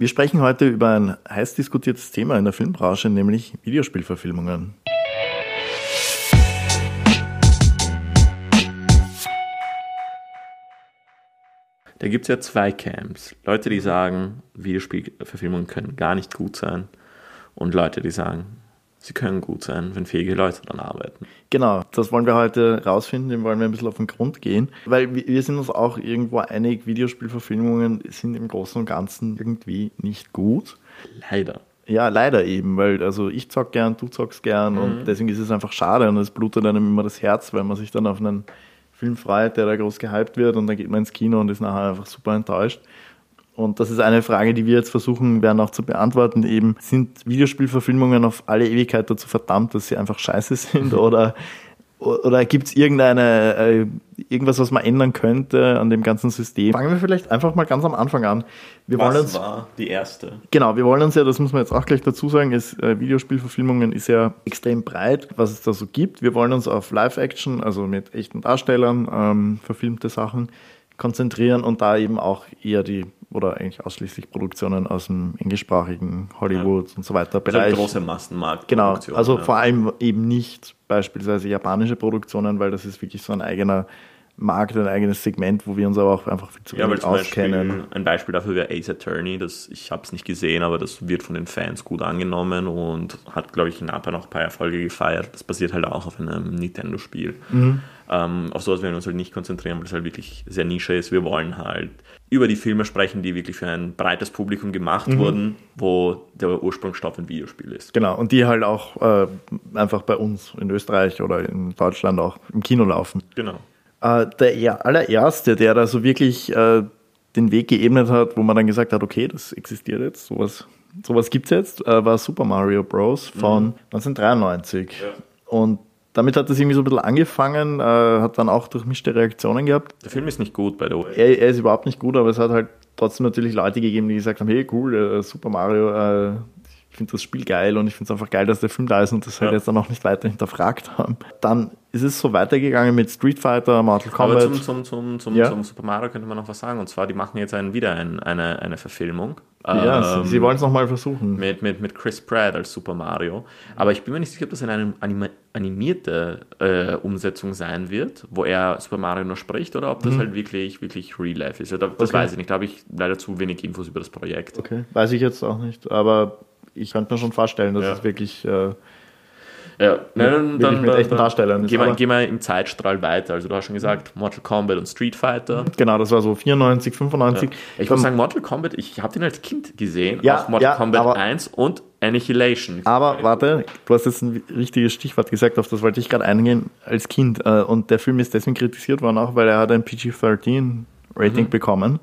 Wir sprechen heute über ein heiß diskutiertes Thema in der Filmbranche, nämlich Videospielverfilmungen. Da gibt es ja zwei Camps. Leute, die sagen, Videospielverfilmungen können gar nicht gut sein. Und Leute, die sagen, sie können gut sein, wenn fähige Leute daran arbeiten. Genau, das wollen wir heute rausfinden, dem wollen wir ein bisschen auf den Grund gehen. Weil wir sind uns auch irgendwo einig, Videospielverfilmungen sind im Großen und Ganzen irgendwie nicht gut. Leider. Ja, leider eben, weil also ich zock gern, du zockst gern mhm. und deswegen ist es einfach schade und es blutet einem immer das Herz, weil man sich dann auf einen Film freut, der da groß gehypt wird und dann geht man ins Kino und ist nachher einfach super enttäuscht. Und das ist eine Frage, die wir jetzt versuchen werden auch zu beantworten. Eben, sind Videospielverfilmungen auf alle Ewigkeit dazu verdammt, dass sie einfach scheiße sind? Oder oder gibt es irgendeine, äh, irgendwas, was man ändern könnte an dem ganzen System? Fangen wir vielleicht einfach mal ganz am Anfang an. Wir was wollen uns, war die erste? Genau, wir wollen uns ja, das muss man jetzt auch gleich dazu sagen, ist, äh, Videospielverfilmungen ist ja extrem breit, was es da so gibt. Wir wollen uns auf Live-Action, also mit echten Darstellern, ähm, verfilmte Sachen konzentrieren und da eben auch eher die oder eigentlich ausschließlich Produktionen aus dem englischsprachigen Hollywood ja. und so weiter Bereich. Also große Massenmarkt. Genau, also ja. vor allem eben nicht beispielsweise japanische Produktionen, weil das ist wirklich so ein eigener Markt, ein eigenes Segment, wo wir uns aber auch einfach viel zu ja, wenig auskennen. Beispiel, ein Beispiel dafür wäre Ace Attorney, das, ich habe es nicht gesehen, aber das wird von den Fans gut angenommen und hat, glaube ich, in Japan auch ein paar Erfolge gefeiert. Das basiert halt auch auf einem Nintendo-Spiel. Mhm. Ähm, auf sowas werden wir uns halt nicht konzentrieren, weil das halt wirklich sehr Nische ist. Wir wollen halt über die Filme sprechen, die wirklich für ein breites Publikum gemacht mhm. wurden, wo der Ursprungsstoff ein Videospiel ist. Genau, und die halt auch äh, einfach bei uns in Österreich oder in Deutschland auch im Kino laufen. Genau. Äh, der allererste, der da so wirklich äh, den Weg geebnet hat, wo man dann gesagt hat, okay, das existiert jetzt, sowas, sowas gibt es jetzt, äh, war Super Mario Bros. von mhm. 1993. Ja. Und damit hat es irgendwie so ein bisschen angefangen, äh, hat dann auch durchmischte Reaktionen gehabt. Der Film ist nicht gut, by the way. Er, er, ist überhaupt nicht gut, aber es hat halt trotzdem natürlich Leute gegeben, die gesagt haben, hey cool, äh, Super Mario, äh, finde das Spiel geil und ich finde es einfach geil, dass der Film da ist und das halt ja. jetzt dann auch nicht weiter hinterfragt haben. Dann ist es so weitergegangen mit Street Fighter, Mortal Kombat. Aber zum, zum, zum, zum, ja. zum Super Mario könnte man noch was sagen. Und zwar, die machen jetzt einen, wieder ein, eine, eine Verfilmung. Ja, ähm, sie, sie wollen es nochmal versuchen. Mit, mit, mit Chris Pratt als Super Mario. Aber ich bin mir nicht sicher, ob das eine animierte äh, Umsetzung sein wird, wo er Super Mario noch spricht, oder ob das mhm. halt wirklich, wirklich Real Life ist. Das okay. weiß ich nicht. Da habe ich leider zu wenig Infos über das Projekt. Okay, weiß ich jetzt auch nicht. Aber ich könnte mir schon vorstellen, dass ja. es wirklich. Äh, ja, nein, dann, dann, mit echten Darstellern. Gehen wir, gehen wir im Zeitstrahl weiter. Also du hast schon gesagt, Mortal Kombat und Street Fighter. Genau, das war so 94, 95. Ja. Ich muss sagen, Mortal Kombat, ich habe den als Kind gesehen, ja, auch Mortal ja, Kombat aber, 1 und Annihilation. Aber warte, du hast jetzt ein richtiges Stichwort gesagt, auf das wollte ich gerade eingehen, als Kind. Äh, und der Film ist deswegen kritisiert worden, auch weil er hat ein PG-13 Rating mhm. bekommen.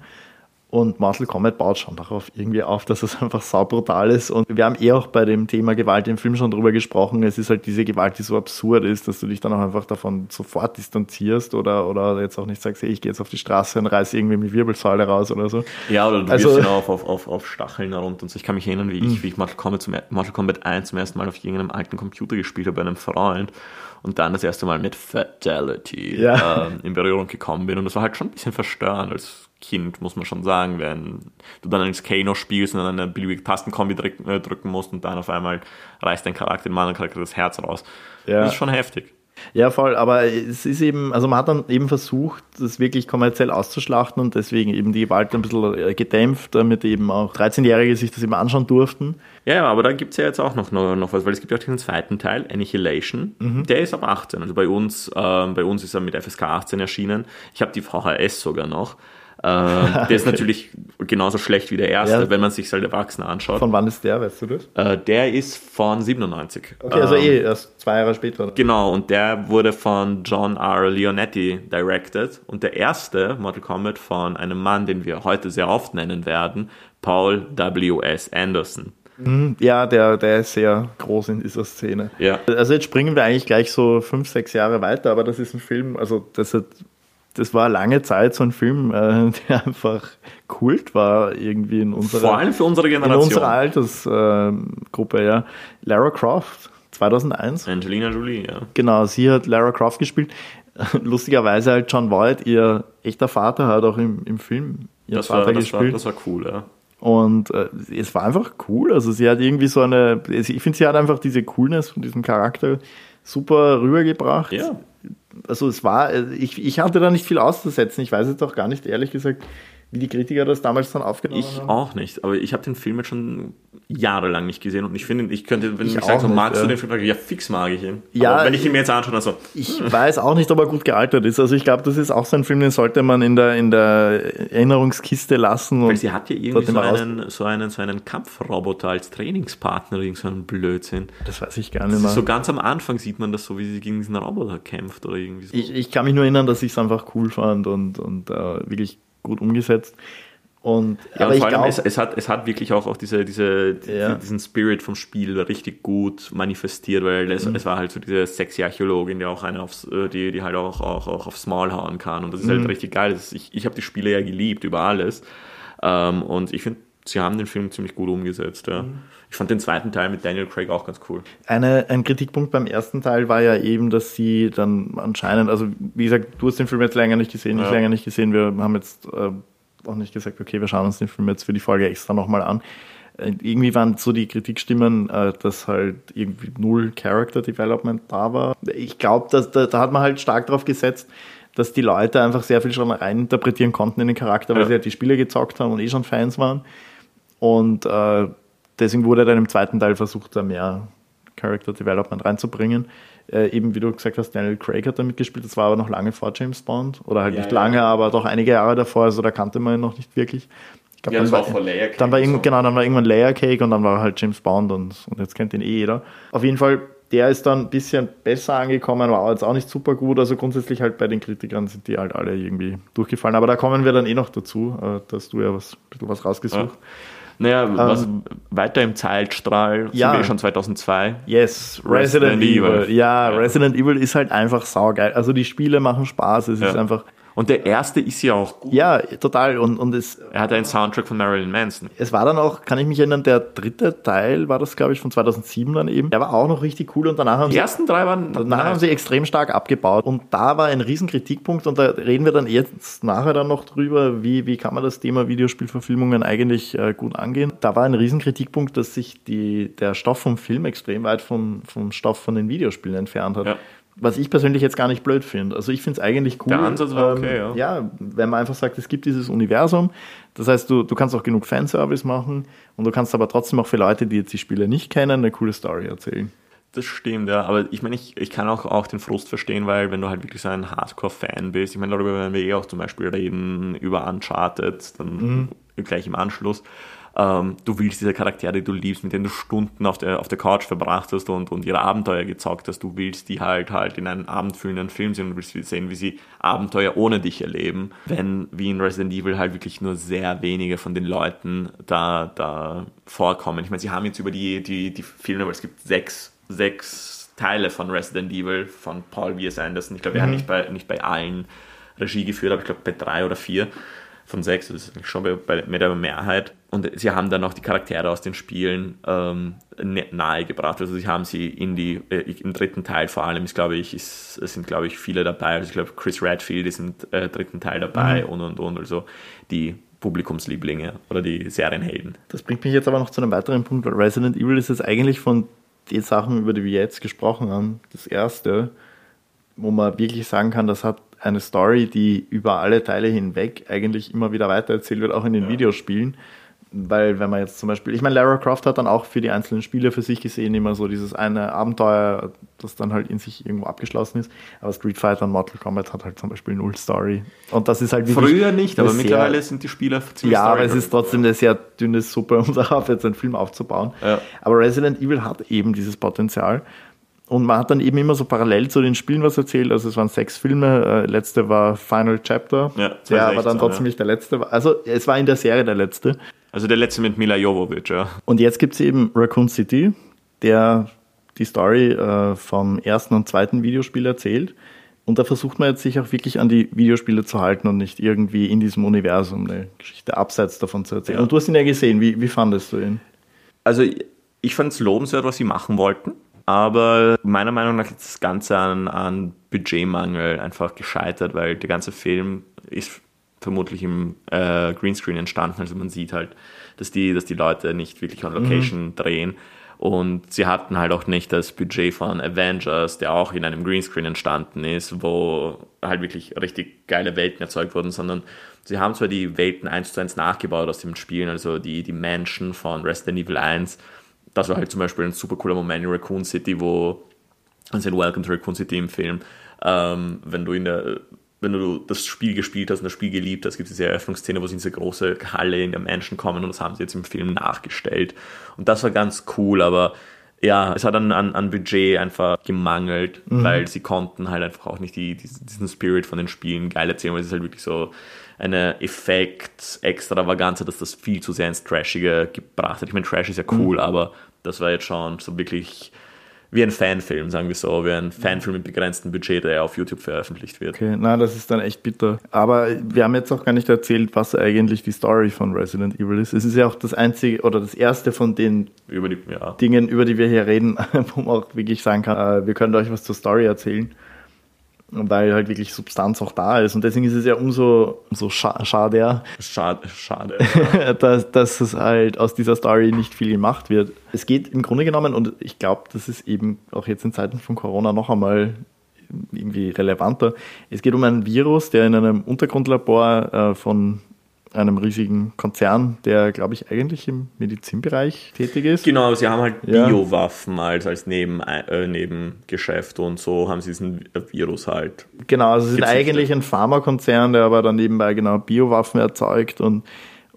Und Mortal Kombat baut schon darauf irgendwie auf, dass es einfach saubrutal ist. Und wir haben eh auch bei dem Thema Gewalt im Film schon drüber gesprochen. Es ist halt diese Gewalt, die so absurd ist, dass du dich dann auch einfach davon sofort distanzierst oder, oder jetzt auch nicht sagst, hey, ich gehe jetzt auf die Straße und reiße irgendwie die Wirbelsäule raus oder so. Ja, oder du also, wirst ihn auf, auf, auf, auf Stacheln herunter und so. Ich kann mich erinnern, wie ich, hm. wie ich Mortal Kombat, zum, Mortal Kombat 1 zum ersten Mal auf irgendeinem alten Computer gespielt habe bei einem Freund und dann das erste Mal mit Fatality ja. ähm, in Berührung gekommen bin. Und das war halt schon ein bisschen verstörend als Kind, muss man schon sagen, wenn du dann ins Kano spielst und dann eine beliebige Tastenkombi drücken, äh, drücken musst und dann auf einmal reißt dein Charakter, dem anderen Charakter das Herz raus. Ja. Das ist schon heftig. Ja, voll, aber es ist eben, also man hat dann eben versucht, das wirklich kommerziell auszuschlachten und deswegen eben die Gewalt ein bisschen äh, gedämpft, damit eben auch 13-Jährige sich das eben anschauen durften. Ja, aber da gibt es ja jetzt auch noch, noch, was, weil es gibt ja auch den zweiten Teil, Annihilation, mhm. der ist ab 18. Also bei uns, äh, bei uns ist er mit FSK 18 erschienen. Ich habe die VHS sogar noch. Äh, der ist natürlich genauso schlecht wie der erste, ja. wenn man sich halt erwachsen anschaut. Von wann ist der, weißt du das? Äh, der ist von 97. Okay, also eh ähm, erst zwei Jahre später. Genau, und der wurde von John R. Leonetti directed. Und der erste Mortal Kombat von einem Mann, den wir heute sehr oft nennen werden, Paul W.S. Anderson. Mhm, ja, der, der ist sehr groß in dieser Szene. Ja. Also jetzt springen wir eigentlich gleich so fünf, sechs Jahre weiter, aber das ist ein Film, also das hat das war lange Zeit so ein Film, äh, der einfach Kult war irgendwie in unserer vor allem für unsere Generation, in unserer Altersgruppe, ja. Lara Croft 2001. Angelina Jolie, ja. Genau, sie hat Lara Croft gespielt. Lustigerweise halt John Voight, ihr echter Vater, hat auch im, im Film ihren das Vater war, das gespielt. War, das war cool, ja. Und äh, es war einfach cool. Also sie hat irgendwie so eine, ich finde, sie hat einfach diese Coolness von diesem Charakter super rübergebracht. Ja. Also es war, ich, ich hatte da nicht viel auszusetzen. Ich weiß jetzt auch gar nicht, ehrlich gesagt, wie die Kritiker das damals dann aufgenommen ich haben. Ich auch nicht, aber ich habe den Film jetzt schon jahrelang nicht gesehen und ich finde, ich könnte, wenn ich du mich sagst, so, magst ja. du den Film, ja fix mag ich ihn. Ja, aber wenn ich ihn mir jetzt anschaue, dann so. Ich weiß auch nicht, ob er gut gealtert ist. Also ich glaube, das ist auch so ein Film, den sollte man in der, in der Erinnerungskiste lassen. Weil sie hat ja irgendwie so einen, so, einen, so einen Kampfroboter als Trainingspartner, irgend so einen Blödsinn. Das weiß ich gar nicht mehr. So ganz am Anfang sieht man das so, wie sie gegen diesen Roboter kämpft oder irgendwie so. Ich, ich kann mich nur erinnern, dass ich es einfach cool fand und, und äh, wirklich gut umgesetzt. Und, ja, und vor allem, glaub, es, es, hat, es hat wirklich auch, auch diese, diese, ja. diesen Spirit vom Spiel richtig gut manifestiert, weil es, mhm. es war halt so diese sexy Archäologin, die auch eine aufs, äh, die, die halt auch, auch, auch aufs Maul hauen kann. Und das ist halt mhm. halt richtig geil. Ist, ich ich habe die Spiele ja geliebt über alles. Ähm, und ich finde, sie haben den Film ziemlich gut umgesetzt. Ja. Mhm. Ich fand den zweiten Teil mit Daniel Craig auch ganz cool. Eine, ein Kritikpunkt beim ersten Teil war ja eben, dass sie dann anscheinend, also wie gesagt, du hast den Film jetzt länger nicht gesehen, ja. ich länger nicht gesehen, wir haben jetzt äh, auch nicht gesagt, okay, wir schauen uns den Film jetzt für die Folge extra nochmal an. Äh, irgendwie waren so die Kritikstimmen, äh, dass halt irgendwie null Character Development da war. Ich glaube, da, da hat man halt stark darauf gesetzt, dass die Leute einfach sehr viel schon reininterpretieren konnten in den Charakter, weil ja. sie halt die Spiele gezockt haben und eh schon Fans waren. Und äh, deswegen wurde dann im zweiten Teil versucht, da mehr Character Development reinzubringen. Äh, eben wie du gesagt hast, Daniel Craig hat da mitgespielt, das war aber noch lange vor James Bond. Oder halt ja, nicht ja. lange, aber doch einige Jahre davor, also da kannte man ihn noch nicht wirklich. Ich glaub, ja, das war auch vor Layer Cake. Dann war so. Genau, dann war irgendwann Layer Cake und dann war halt James Bond und, und jetzt kennt ihn eh jeder. Auf jeden Fall, der ist dann ein bisschen besser angekommen, war jetzt auch nicht super gut. Also grundsätzlich halt bei den Kritikern sind die halt alle irgendwie durchgefallen. Aber da kommen wir dann eh noch dazu, äh, dass du ja was, ein bisschen was rausgesucht. Ja. Naja, ähm, was weiter im Zeitstrahl ja. sind wir schon 2002. Yes, Resident, Resident Evil. Evil. Ja, ja, Resident Evil ist halt einfach saugeil. Also die Spiele machen Spaß. Es ja. ist einfach und der erste ist ja auch gut. Ja, total. Und, und es, er hat einen Soundtrack von Marilyn Manson. Es war dann auch, kann ich mich erinnern, der dritte Teil war das, glaube ich, von 2007 dann eben. Der war auch noch richtig cool und danach haben Die sie, ersten drei waren. Danach haben sie extrem stark abgebaut. Und da war ein riesen Kritikpunkt und da reden wir dann jetzt nachher dann noch drüber, wie, wie kann man das Thema Videospielverfilmungen eigentlich äh, gut angehen. Da war ein riesen Kritikpunkt, dass sich die, der Stoff vom Film extrem weit vom, vom Stoff von den Videospielen entfernt hat. Ja was ich persönlich jetzt gar nicht blöd finde. Also ich finde es eigentlich cool. Der Ansatz war okay, ähm, ja. Ja, wenn man einfach sagt, es gibt dieses Universum. Das heißt, du, du kannst auch genug Fanservice machen und du kannst aber trotzdem auch für Leute, die jetzt die Spiele nicht kennen, eine coole Story erzählen. Das stimmt, ja. Aber ich meine, ich, ich kann auch, auch den Frust verstehen, weil wenn du halt wirklich so ein Hardcore-Fan bist, ich meine, darüber werden wir eh auch zum Beispiel reden, über Uncharted, dann mhm. gleich im Anschluss ähm, du willst diese Charaktere, die du liebst, mit denen du Stunden auf der, auf der Couch verbracht hast und, und ihre Abenteuer gezockt hast, du willst die halt halt in einen abendfüllenden Film sehen und willst sehen, wie sie Abenteuer ohne dich erleben. Wenn, wie in Resident Evil, halt wirklich nur sehr wenige von den Leuten da, da vorkommen. Ich meine, sie haben jetzt über die, die, die Filme, weil es gibt sechs, sechs Teile von Resident Evil von Paul W.S. Anderson. Ich glaube, er mhm. hat nicht bei, nicht bei allen Regie geführt, aber ich glaube bei drei oder vier von sechs, das ist schon bei, bei, mit der Mehrheit. Und sie haben dann auch die Charaktere aus den Spielen ähm, nahegebracht. Also sie haben sie in die, äh, im dritten Teil vor allem, ist, glaube ich, ist, sind, glaube ich, viele dabei. Also ich glaube, Chris Redfield ist im äh, dritten Teil dabei mhm. und und und. Also die Publikumslieblinge oder die Serienhelden. Das bringt mich jetzt aber noch zu einem weiteren Punkt, weil Resident Evil ist jetzt eigentlich von den Sachen, über die wir jetzt gesprochen haben, das erste, wo man wirklich sagen kann, das hat eine Story, die über alle Teile hinweg eigentlich immer wieder weitererzählt wird, auch in den ja. Videospielen. Weil wenn man jetzt zum Beispiel, ich meine, Lara Croft hat dann auch für die einzelnen Spiele für sich gesehen immer so dieses eine Abenteuer, das dann halt in sich irgendwo abgeschlossen ist. Aber Street Fighter und Mortal Kombat hat halt zum Beispiel null Story. Und das ist halt Früher nicht, aber mittlerweile sind die Spieler ziemlich Ja, aber es ist trotzdem eine sehr dünne Suppe, um darauf jetzt einen Film aufzubauen. Ja. Aber Resident Evil hat eben dieses Potenzial. Und man hat dann eben immer so parallel zu den Spielen was erzählt. Also es waren sechs Filme. Äh, letzte war Final Chapter. Ja, der aber dann trotzdem ja. nicht der letzte Also es war in der Serie der letzte. Also der letzte mit Mila Jovovich, ja. Und jetzt gibt es eben Raccoon City, der die Story äh, vom ersten und zweiten Videospiel erzählt. Und da versucht man jetzt sich auch wirklich an die Videospiele zu halten und nicht irgendwie in diesem Universum eine Geschichte abseits davon zu erzählen. Ja. Und du hast ihn ja gesehen. Wie, wie fandest du ihn? Also ich fand es lobenswert, was sie machen wollten. Aber meiner Meinung nach ist das Ganze an, an Budgetmangel einfach gescheitert, weil der ganze Film ist vermutlich im äh, Greenscreen entstanden. Also man sieht halt, dass die, dass die Leute nicht wirklich on Location mhm. drehen. Und sie hatten halt auch nicht das Budget von Avengers, der auch in einem Greenscreen entstanden ist, wo halt wirklich richtig geile Welten erzeugt wurden, sondern sie haben zwar die Welten eins zu eins nachgebaut aus den Spielen, also die, die Menschen von Resident Evil 1. Das war halt zum Beispiel ein super cooler Moment in Raccoon City, wo, also in Welcome to Raccoon City im Film, ähm, wenn du in der wenn du das Spiel gespielt hast und das Spiel geliebt hast, gibt es diese Eröffnungsszene, wo sie in diese große Halle in der Menschen kommen und das haben sie jetzt im Film nachgestellt. Und das war ganz cool, aber ja, es hat an, an, an Budget einfach gemangelt, mhm. weil sie konnten halt einfach auch nicht die, diesen Spirit von den Spielen geil erzählen, weil es ist halt wirklich so eine Effekt-Extravaganza, dass das viel zu sehr ins Trashige gebracht hat. Ich meine, Trash ist ja cool, mhm. aber das war jetzt schon so wirklich wie ein Fanfilm, sagen wir so, wie ein Fanfilm mit begrenztem Budget, der auf YouTube veröffentlicht wird. Okay, na, das ist dann echt bitter. Aber wir haben jetzt auch gar nicht erzählt, was eigentlich die Story von Resident Evil ist. Es ist ja auch das einzige oder das erste von den über die, ja. Dingen, über die wir hier reden, wo man auch wirklich sagen kann, äh, wir können euch was zur Story erzählen weil halt wirklich Substanz auch da ist. Und deswegen ist es ja umso, umso scha schade, schade, schade. dass, dass es halt aus dieser Story nicht viel gemacht wird. Es geht im Grunde genommen, und ich glaube, das ist eben auch jetzt in Zeiten von Corona noch einmal irgendwie relevanter. Es geht um ein Virus, der in einem Untergrundlabor äh, von einem riesigen Konzern, der, glaube ich, eigentlich im Medizinbereich tätig ist. Genau, sie haben halt ja. Biowaffen als, als Neben, äh, Nebengeschäft und so haben sie diesen Virus halt. Genau, also sie sind eigentlich ein Pharmakonzern, der aber dann nebenbei genau Biowaffen erzeugt und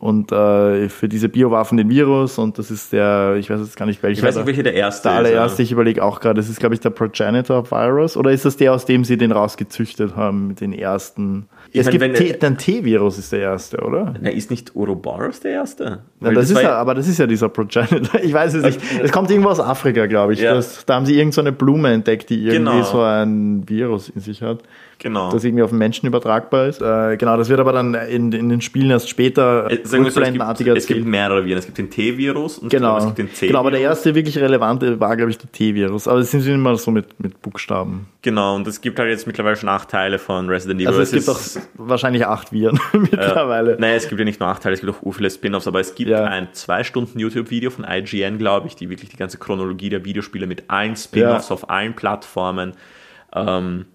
und äh, für diese Biowaffen den Virus und das ist der, ich weiß jetzt gar nicht welcher. Ich weiß nicht, welcher der erste der allererste, ich überlege auch gerade, das ist glaube ich der Progenitor Virus oder ist das der, aus dem sie den rausgezüchtet haben, mit den ersten? Ich es meine, gibt ein T-Virus ist der erste, oder? Na, ist nicht Ouroboros der erste? Ja, das, das ist ja, aber das ist ja dieser Progenitor. Ich weiß es nicht. Es kommt irgendwo aus Afrika, glaube ich. Ja. Das, da haben sie irgendeine so Blume entdeckt, die irgendwie genau. so ein Virus in sich hat genau. das irgendwie auf den Menschen übertragbar ist. Äh, genau, das wird aber dann in, in den Spielen erst später äh, so, es, gibt, es gibt mehrere Viren. Es gibt den T-Virus und genau. es gibt den C-Virus. Genau, aber der erste wirklich relevante war, glaube ich, der T-Virus. Aber es sind immer so mit, mit Buchstaben. Genau, und es gibt halt jetzt mittlerweile schon acht Teile von Resident Evil. Also es, es gibt auch wahrscheinlich acht Viren mittlerweile. Äh, nein, es gibt ja nicht nur acht Teile, es gibt auch viele Spin-Offs, aber es gibt ja. ein zwei Stunden YouTube-Video von IGN, glaube ich, die wirklich die ganze Chronologie der Videospiele mit allen Spin-Offs ja. auf allen Plattformen ähm,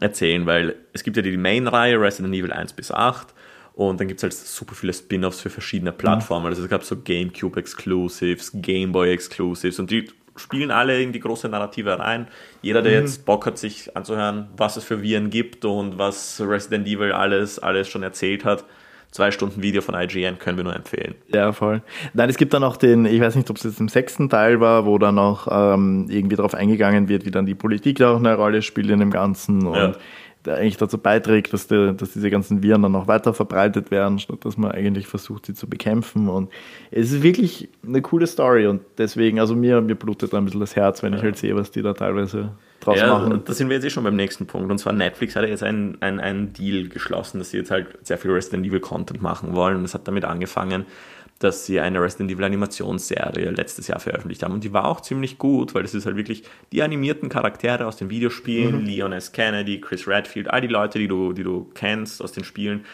erzählen, weil es gibt ja die Main-Reihe Resident Evil 1 bis 8 und dann gibt es halt super viele Spin-offs für verschiedene Plattformen. Also es gab so GameCube Exclusives, Gameboy Exclusives und die spielen alle in die große Narrative rein. Jeder, der mhm. jetzt Bock hat, sich anzuhören, was es für Viren gibt und was Resident Evil alles, alles schon erzählt hat, zwei Stunden Video von IGN können wir nur empfehlen. Ja, voll. Nein, es gibt dann auch den, ich weiß nicht, ob es jetzt im sechsten Teil war, wo dann auch ähm, irgendwie darauf eingegangen wird, wie dann die Politik da auch eine Rolle spielt in dem Ganzen und ja. der eigentlich dazu beiträgt, dass, die, dass diese ganzen Viren dann auch weiter verbreitet werden, statt dass man eigentlich versucht, sie zu bekämpfen. Und es ist wirklich eine coole Story und deswegen, also mir, mir blutet da ein bisschen das Herz, wenn ja. ich halt sehe, was die da teilweise draus ja, machen. Da sind wir jetzt eh schon beim nächsten Punkt. Und zwar Netflix hat ja jetzt einen, einen, einen Deal geschlossen, dass sie jetzt halt sehr viel Resident Evil Content machen wollen. Und es hat damit angefangen, dass sie eine Resident Evil Animationsserie letztes Jahr veröffentlicht haben. Und die war auch ziemlich gut, weil das ist halt wirklich die animierten Charaktere aus den Videospielen, mhm. Leon S. Kennedy, Chris Redfield, all die Leute, die du, die du kennst aus den Spielen,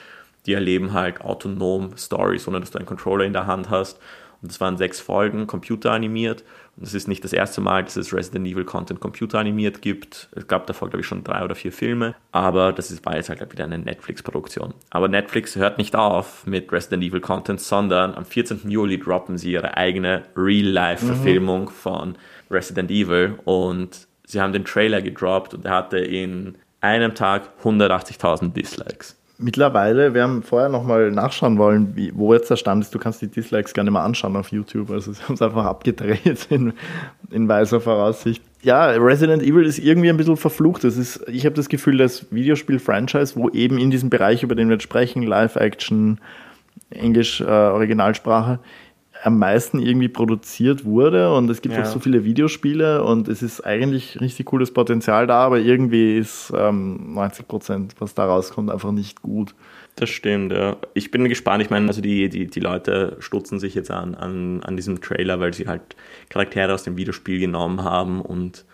die erleben halt autonom Stories, ohne dass du einen Controller in der Hand hast. Und es waren sechs Folgen, computeranimiert. Es ist nicht das erste Mal, dass es Resident Evil Content computeranimiert gibt. Es gab davor, glaube ich, schon drei oder vier Filme. Aber das ist, war jetzt halt wieder eine Netflix-Produktion. Aber Netflix hört nicht auf mit Resident Evil Content, sondern am 14. Juli droppen sie ihre eigene Real-Life-Verfilmung mhm. von Resident Evil. Und sie haben den Trailer gedroppt und er hatte in einem Tag 180.000 Dislikes. Mittlerweile, wir haben vorher nochmal nachschauen wollen, wie, wo jetzt der Stand ist. Du kannst die Dislikes gerne mal anschauen auf YouTube. Also sie haben es einfach abgedreht in, in weiser Voraussicht. Ja, Resident Evil ist irgendwie ein bisschen verflucht. Das ist, ich habe das Gefühl, das Videospiel-Franchise, wo eben in diesem Bereich, über den wir jetzt sprechen, Live-Action, Englisch, äh, Originalsprache, am meisten irgendwie produziert wurde und es gibt ja. auch so viele Videospiele und es ist eigentlich richtig cooles Potenzial da, aber irgendwie ist ähm, 90 Prozent, was da rauskommt, einfach nicht gut. Das stimmt, ja. Ich bin gespannt. Ich meine, also die, die, die Leute stutzen sich jetzt an, an, an diesem Trailer, weil sie halt Charaktere aus dem Videospiel genommen haben und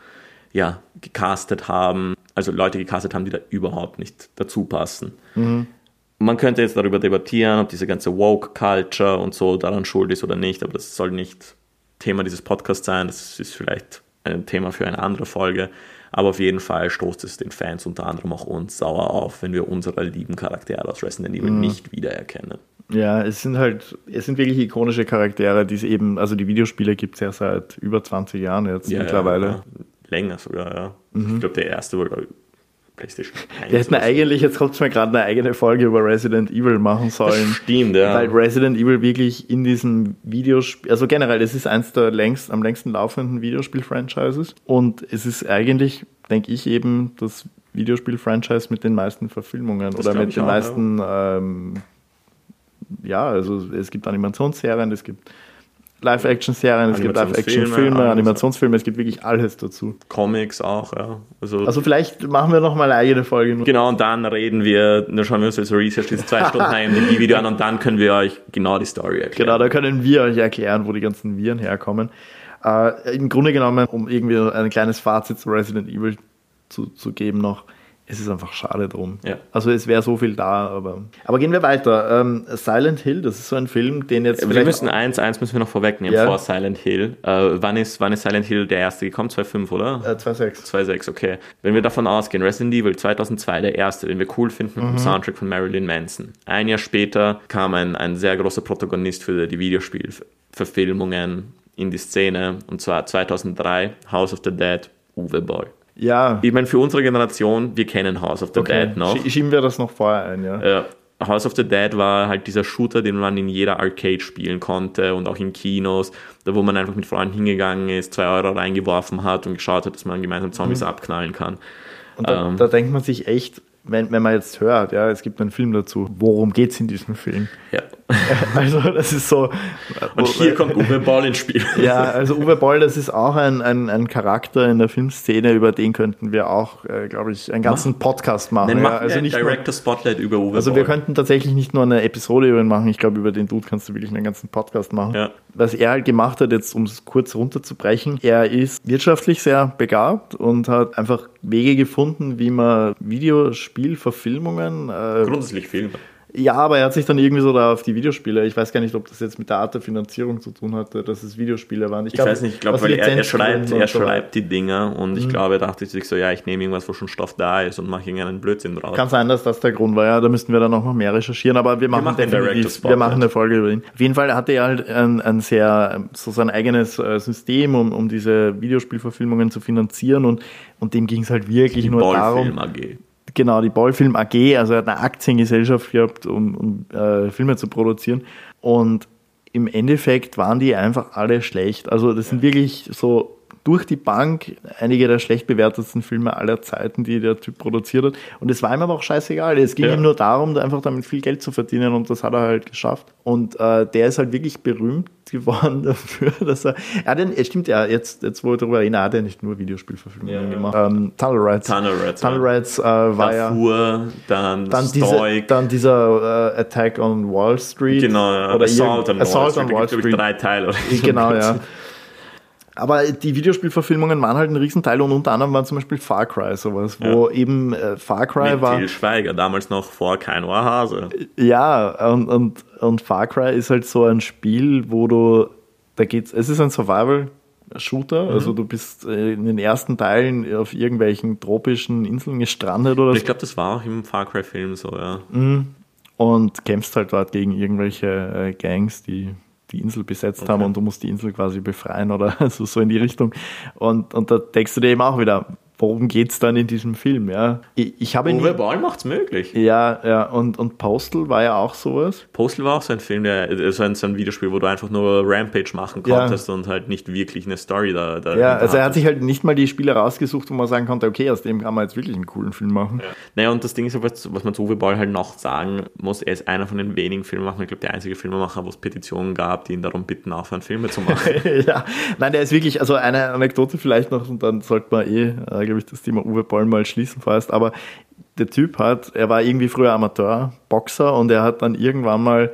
ja, gecastet haben. Also Leute gecastet haben, die da überhaupt nicht dazu passen. Mhm. Man könnte jetzt darüber debattieren, ob diese ganze Woke-Culture und so daran schuld ist oder nicht, aber das soll nicht Thema dieses Podcasts sein. Das ist vielleicht ein Thema für eine andere Folge. Aber auf jeden Fall stoßt es den Fans, unter anderem auch uns, sauer auf, wenn wir unsere lieben Charaktere aus Resident Evil mhm. nicht wiedererkennen. Ja, es sind halt, es sind wirklich ikonische Charaktere, die es eben, also die Videospiele gibt es ja seit über 20 Jahren jetzt ja, mittlerweile. Ja, länger sogar, ja. Mhm. Ich glaube, der erste war, PlayStation 1. Wir hätten eigentlich jetzt trotzdem gerade eine eigene Folge über Resident Evil machen sollen. Das stimmt, ja. Weil Resident Evil wirklich in diesem Videospiel, also generell, es ist eins der längst, am längsten laufenden Videospiel-Franchises und es ist eigentlich, denke ich, eben das Videospiel-Franchise mit den meisten Verfilmungen das oder mit den auch, meisten, ja. Ähm, ja, also es gibt Animationsserien, es gibt Live-Action-Serien, es gibt Live-Action-Filme, Animationsfilme, es gibt wirklich alles dazu. Comics auch, ja. Also, also vielleicht machen wir noch mal eine eigene Folge. Genau, und dann reden wir, dann schauen wir uns also Research dieses zwei Stunden die Video an und dann können wir euch genau die Story erklären. Genau, da können wir euch erklären, wo die ganzen Viren herkommen. Äh, Im Grunde genommen, um irgendwie ein kleines Fazit zu Resident Evil zu, zu geben noch, es ist einfach schade drum. Ja. Also es wäre so viel da, aber. Aber gehen wir weiter. Ähm, Silent Hill, das ist so ein Film, den jetzt. Wir müssen eins, eins müssen wir noch vorwegnehmen ja. vor Silent Hill. Äh, wann, ist, wann ist Silent Hill der erste gekommen? 2.5, oder? Äh, 2.6. 2.6, okay. Wenn wir davon ausgehen, Resident Evil 2002 der erste, den wir cool finden mit mhm. dem Soundtrack von Marilyn Manson. Ein Jahr später kam ein, ein sehr großer Protagonist für die Videospielverfilmungen in die Szene und zwar 2003 House of the Dead, Uwe Boll. Ja. Ich meine, für unsere Generation, wir kennen House of the okay. Dead noch. Schieben wir das noch vorher ein, ja. ja. House of the Dead war halt dieser Shooter, den man in jeder Arcade spielen konnte und auch in Kinos, da wo man einfach mit Freunden hingegangen ist, zwei Euro reingeworfen hat und geschaut hat, dass man gemeinsam Zombies mhm. abknallen kann. Und da, ähm, da denkt man sich echt, wenn, wenn man jetzt hört, ja, es gibt einen Film dazu, worum geht es in diesem Film? Ja. Also das ist so. Und hier kommt Uwe Boll ins Spiel. Ja, also Uwe Boll, das ist auch ein, ein, ein Charakter in der Filmszene, über den könnten wir auch, äh, glaube ich, einen ganzen Podcast machen. Dann ja. machen also nicht Director Spotlight über Uwe Also Boll. wir könnten tatsächlich nicht nur eine Episode über ihn machen, ich glaube, über den Dude kannst du wirklich einen ganzen Podcast machen. Ja. Was er halt gemacht hat, jetzt um es kurz runterzubrechen, er ist wirtschaftlich sehr begabt und hat einfach Wege gefunden, wie man Videospielverfilmungen. Äh, Grundsätzlich Filme ja, aber er hat sich dann irgendwie so da auf die Videospiele, ich weiß gar nicht, ob das jetzt mit der Art der Finanzierung zu tun hatte, dass es Videospiele waren. Ich, ich glaub, weiß nicht, ich glaube, weil er, er, schreibt, er so. schreibt die Dinger und mhm. ich glaube, er dachte sich so, ja, ich nehme irgendwas, wo schon Stoff da ist und mache irgendeinen Blödsinn draus. Kann sein, dass das der Grund war, ja, da müssten wir dann noch mehr recherchieren, aber wir machen, wir machen definitiv, wir machen eine Folge über ihn. Auf jeden Fall hatte er halt ein, ein sehr, so sein eigenes äh, System, um, um diese Videospielverfilmungen zu finanzieren und, und dem ging es halt wirklich die nur darum. AG. Genau, die Ballfilm AG, also er hat eine Aktiengesellschaft gehabt, um, um äh, Filme zu produzieren. Und im Endeffekt waren die einfach alle schlecht. Also das sind wirklich so durch die Bank einige der schlecht bewertetsten Filme aller Zeiten, die der Typ produziert hat. Und es war ihm aber auch scheißegal. Es ging ja. ihm nur darum, einfach damit viel Geld zu verdienen und das hat er halt geschafft. Und äh, der ist halt wirklich berühmt geworden dafür, dass er, er hat ja, stimmt ja, jetzt, jetzt wo wir darüber reden, er hat ja nicht nur Videospielverfilmungen ja. gemacht. Ähm, Tunnel Rides. Tunnel Rides, Tunnel Rides äh, war Darfur, ja. dann, dann. Diese, dann dieser äh, Attack on Wall Street. Genau, ja. Oder Assault, on, Assault Wall on Wall Street. Street. drei Teile. Oder genau, ja. Aber die Videospielverfilmungen waren halt ein Riesenteil und unter anderem war zum Beispiel Far Cry sowas, wo ja. eben äh, Far Cry Mit war. Til Schweiger, damals noch vor kein Ohrhase. Ja, und, und, und Far Cry ist halt so ein Spiel, wo du, da geht's, es ist ein Survival Shooter. Mhm. Also du bist äh, in den ersten Teilen auf irgendwelchen tropischen Inseln gestrandet oder ich so. Ich glaube, das war auch im Far Cry-Film so, ja. Mhm. Und kämpfst halt dort gegen irgendwelche äh, Gangs, die die Insel besetzt okay. haben und du musst die Insel quasi befreien oder so, so in die Richtung. Und, und da denkst du dir eben auch wieder, worum geht es dann in diesem Film? Ja? Ich, ich habe Uwe Ball macht es möglich. Ja, ja, und, und Postal war ja auch sowas. Postal war auch so ein Film, der, äh, so ein, so ein Videospiel, wo du einfach nur Rampage machen konntest ja. und halt nicht wirklich eine Story da. da ja, also er hat sich halt nicht mal die Spiele rausgesucht, wo man sagen konnte, okay, aus dem kann man jetzt wirklich einen coolen Film machen. Ja. Naja, und das Ding ist, was, was man zu Uwe Ball halt noch sagen muss, er ist einer von den wenigen Filmemachern, ich glaube, der einzige Filmemacher, wo es Petitionen gab, die ihn darum bitten, aufhören, Filme zu machen. ja, nein, der ist wirklich, also eine Anekdote vielleicht noch, und dann sollte man eh, äh, glaube ich, das Thema Uwe Boll mal schließen fast, aber der Typ hat, er war irgendwie früher Amateurboxer und er hat dann irgendwann mal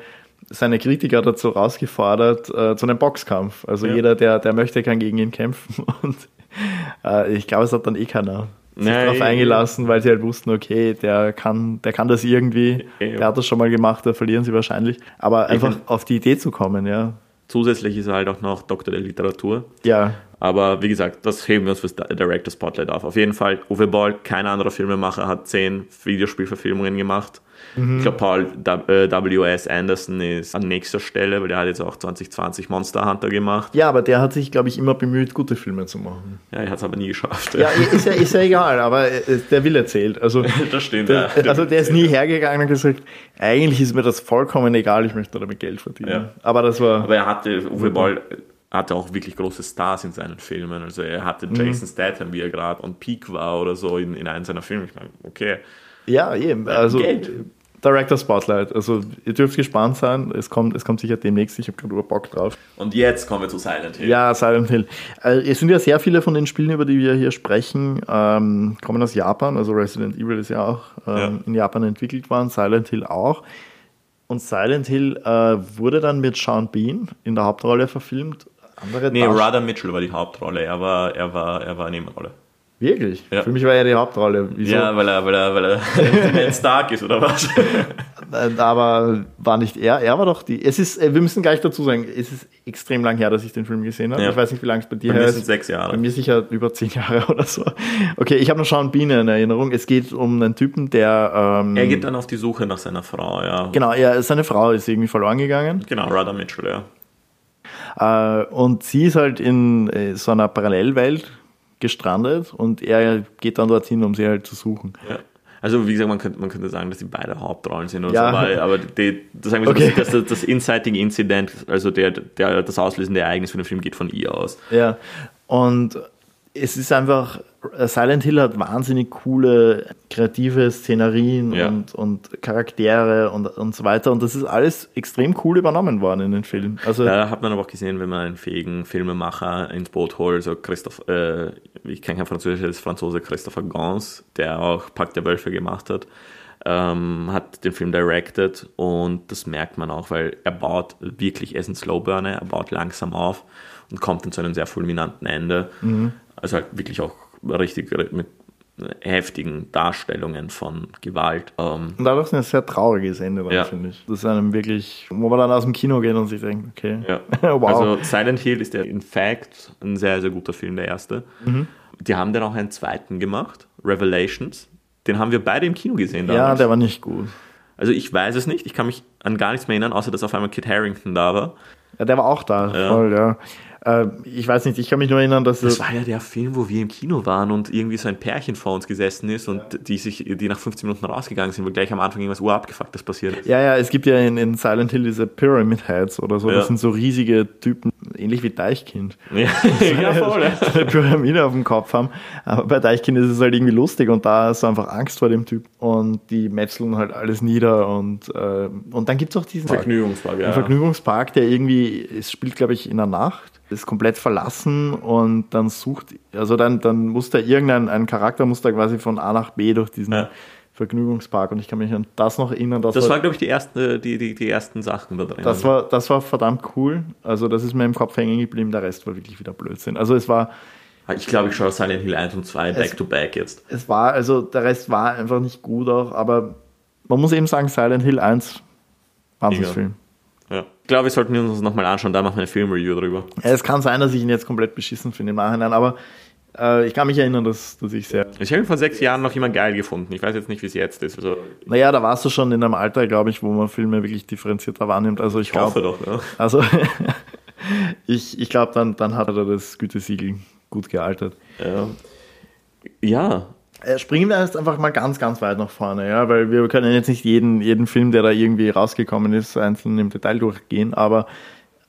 seine Kritiker dazu rausgefordert äh, zu einem Boxkampf. Also ja. jeder, der, der möchte, kann gegen ihn kämpfen. Und äh, ich glaube, es hat dann eh keiner sich darauf eingelassen, weil sie halt wussten, okay, der kann, der kann das irgendwie, ja. der hat das schon mal gemacht, da verlieren sie wahrscheinlich. Aber einfach auf die Idee zu kommen, ja. Zusätzlich ist er halt auch noch Doktor der Literatur. Ja. Aber wie gesagt, das heben wir uns fürs Director Spotlight auf. Auf jeden Fall, Uwe Boll, kein anderer Filmemacher, hat zehn Videospielverfilmungen gemacht. Mhm. Ich glaube, Paul W.S. Äh, Anderson ist an nächster Stelle, weil der hat jetzt auch 2020 Monster Hunter gemacht. Ja, aber der hat sich, glaube ich, immer bemüht, gute Filme zu machen. Ja, er hat es aber nie geschafft. Ja, ist ja, ist ja egal, aber äh, der will erzählt. Also, das stimmt, der, ja. Also der ist nie hergegangen und gesagt, eigentlich ist mir das vollkommen egal, ich möchte damit Geld verdienen. Ja. Aber das war... Aber er hatte, Uwe Boll hatte auch wirklich große Stars in seinen Filmen. Also er hatte mhm. Jason Statham, wie er gerade on Peak war oder so in, in einem seiner Filme. Ich meine, okay. Ja, eben. Also, Geld. Director Spotlight. Also ihr dürft gespannt sein. Es kommt, es kommt sicher demnächst. Ich habe gerade Bock drauf. Und jetzt kommen wir zu Silent Hill. Ja, Silent Hill. Äh, es sind ja sehr viele von den Spielen, über die wir hier sprechen, ähm, kommen aus Japan. Also Resident Evil ist ja auch ähm, ja. in Japan entwickelt worden, Silent Hill auch. Und Silent Hill äh, wurde dann mit Sean Bean in der Hauptrolle verfilmt. Andere nee, Radha Mitchell war die Hauptrolle. Er war, er war, er war Nebenrolle. Wirklich? Ja. Für mich war er die Hauptrolle. Wieso? Ja, weil er, weil er, weil er Stark ist, oder was? Aber war nicht er. Er war doch die. Es ist, äh, wir müssen gleich dazu sagen, es ist extrem lang her, dass ich den Film gesehen habe. Ja. Ich weiß nicht, wie lange es bei dir bei mir sind sechs Jahre. Bei mir sicher über zehn Jahre oder so. Okay, ich habe noch Sean Bean in Erinnerung. Es geht um einen Typen, der. Ähm, er geht dann auf die Suche nach seiner Frau, ja. Genau, er, seine Frau ist irgendwie verloren gegangen. Genau, Radha Mitchell, ja. Äh, und sie ist halt in äh, so einer Parallelwelt gestrandet und er geht dann dorthin, um sie halt zu suchen. Ja. Also wie gesagt, man könnte, man könnte sagen, dass die beide Hauptrollen sind oder ja. so, aber, aber die, das, sagen wir okay. so, das, das Inciting Incident, also der, der, das auslösende Ereignis für den Film geht von ihr aus. Ja, und es ist einfach, Silent Hill hat wahnsinnig coole kreative Szenerien ja. und, und Charaktere und, und so weiter. Und das ist alles extrem cool übernommen worden in den Film. Also da hat man aber auch gesehen, wenn man einen fähigen Filmemacher ins Boot holt, so Christoph, äh, ich kenne kein Französisch, das ist Franzose Christopher Gans, der auch Pack der Wölfe gemacht hat. Ähm, hat den Film directed und das merkt man auch, weil er baut wirklich, er ist ein Slowburner, er baut langsam auf und kommt dann zu einem sehr fulminanten Ende. Mhm. Also halt wirklich auch richtig mit heftigen Darstellungen von Gewalt. Ähm. Und dadurch ein sehr trauriges Ende, ja. finde ich. Das ist einem wirklich, wo man dann aus dem Kino geht und sich denkt, okay, ja. wow. Also Silent Hill ist ja in fact ein sehr, sehr guter Film, der erste. Mhm. Die haben dann auch einen zweiten gemacht, Revelations. Den haben wir beide im Kino gesehen damals. Ja, der war nicht gut. Also ich weiß es nicht, ich kann mich an gar nichts mehr erinnern, außer dass auf einmal Kit Harrington da war. Ja, der war auch da, ja. voll, ja. Äh, ich weiß nicht, ich kann mich nur erinnern, dass. Das war ja der Film, wo wir im Kino waren und irgendwie so ein Pärchen vor uns gesessen ist und ja. die sich, die nach 15 Minuten rausgegangen sind, wo gleich am Anfang irgendwas urabgefucktes passiert ist. Ja, ja, es gibt ja in, in Silent Hill diese Pyramid Heads oder so. Ja. Das sind so riesige Typen, ähnlich wie Deichkind. Ja, ja voll. Eine Pyramide auf dem Kopf haben. Aber bei Deichkind ist es halt irgendwie lustig und da hast du einfach Angst vor dem Typ und die metzeln halt alles nieder und, äh, und dann gibt es auch diesen Vergnügungspark, ja. Vergnügungspark, der irgendwie, es spielt glaube ich in der Nacht ist komplett verlassen und dann sucht, also dann, dann muss da irgendein ein Charakter muss da quasi von A nach B durch diesen ja. Vergnügungspark und ich kann mich an das noch erinnern. Das, das war, war glaube ich, die, erste, die, die, die ersten Sachen da drin. Das war, das war verdammt cool. Also das ist mir im Kopf hängen geblieben, der Rest war wirklich wieder Blödsinn. Also es war. Ich glaube, ich schaue Silent Hill 1 und 2 back to back jetzt. Es war, also der Rest war einfach nicht gut auch, aber man muss eben sagen, Silent Hill 1, Wahnsinnsfilm. Glaube, wir sollten uns nochmal anschauen, da machen wir eine Filmreview drüber. Es kann sein, dass ich ihn jetzt komplett beschissen finde im Nachhinein, aber äh, ich kann mich erinnern, dass, dass ich sehr. Ich habe ihn vor sechs Jahren noch immer geil gefunden. Ich weiß jetzt nicht, wie es jetzt ist. Also, naja, da warst du schon in einem Alter, glaube ich, wo man Filme wirklich differenzierter wahrnimmt. Also ich, ich hoffe doch, ja. Also ich, ich glaube, dann, dann hat er das Gütesiegel gut gealtert. Ja. Ja, springen wir jetzt einfach mal ganz, ganz weit nach vorne, ja, weil wir können jetzt nicht jeden, jeden Film, der da irgendwie rausgekommen ist, einzeln im Detail durchgehen, aber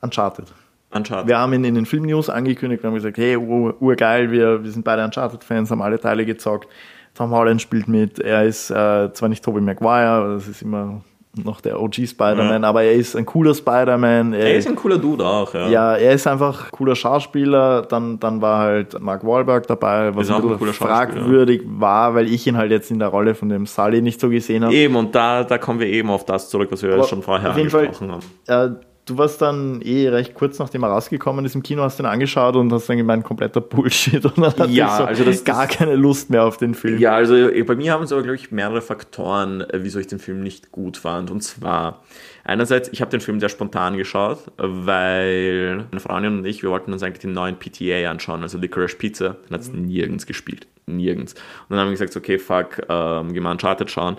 Uncharted. Uncharted. Wir haben ihn in den Film-News angekündigt, haben gesagt, hey, urgeil, wir, wir sind beide Uncharted-Fans, haben alle Teile gezockt. Tom Holland spielt mit, er ist äh, zwar nicht Tobey Maguire, das ist immer noch der OG Spider-Man, ja. aber er ist ein cooler Spider-Man. Er, er, ist ein cooler Dude auch, ja. Ja, er ist einfach cooler Schauspieler. Dann, dann war halt Mark Wahlberg dabei, was ein, ein fragwürdig war, weil ich ihn halt jetzt in der Rolle von dem Sully nicht so gesehen habe. Eben, und da, da kommen wir eben auf das zurück, was wir aber schon vorher angesprochen Fall, haben. Äh, du warst dann eh recht kurz nachdem er rausgekommen ist im Kino, hast du ihn angeschaut und hast dann gemeint, kompletter Bullshit. Und dann ja, so also das gar das, keine Lust mehr auf den Film. Ja, also bei mir haben es aber, glaube ich, mehrere Faktoren, äh, wieso ich den Film nicht gut fand. Und zwar, einerseits, ich habe den Film sehr spontan geschaut, weil meine Freundin und ich, wir wollten uns eigentlich den neuen PTA anschauen, also Licorice Pizza. Den hat es mhm. nirgends gespielt. Nirgends. Und dann haben wir gesagt, okay, fuck, ähm, gehen wir Uncharted schauen.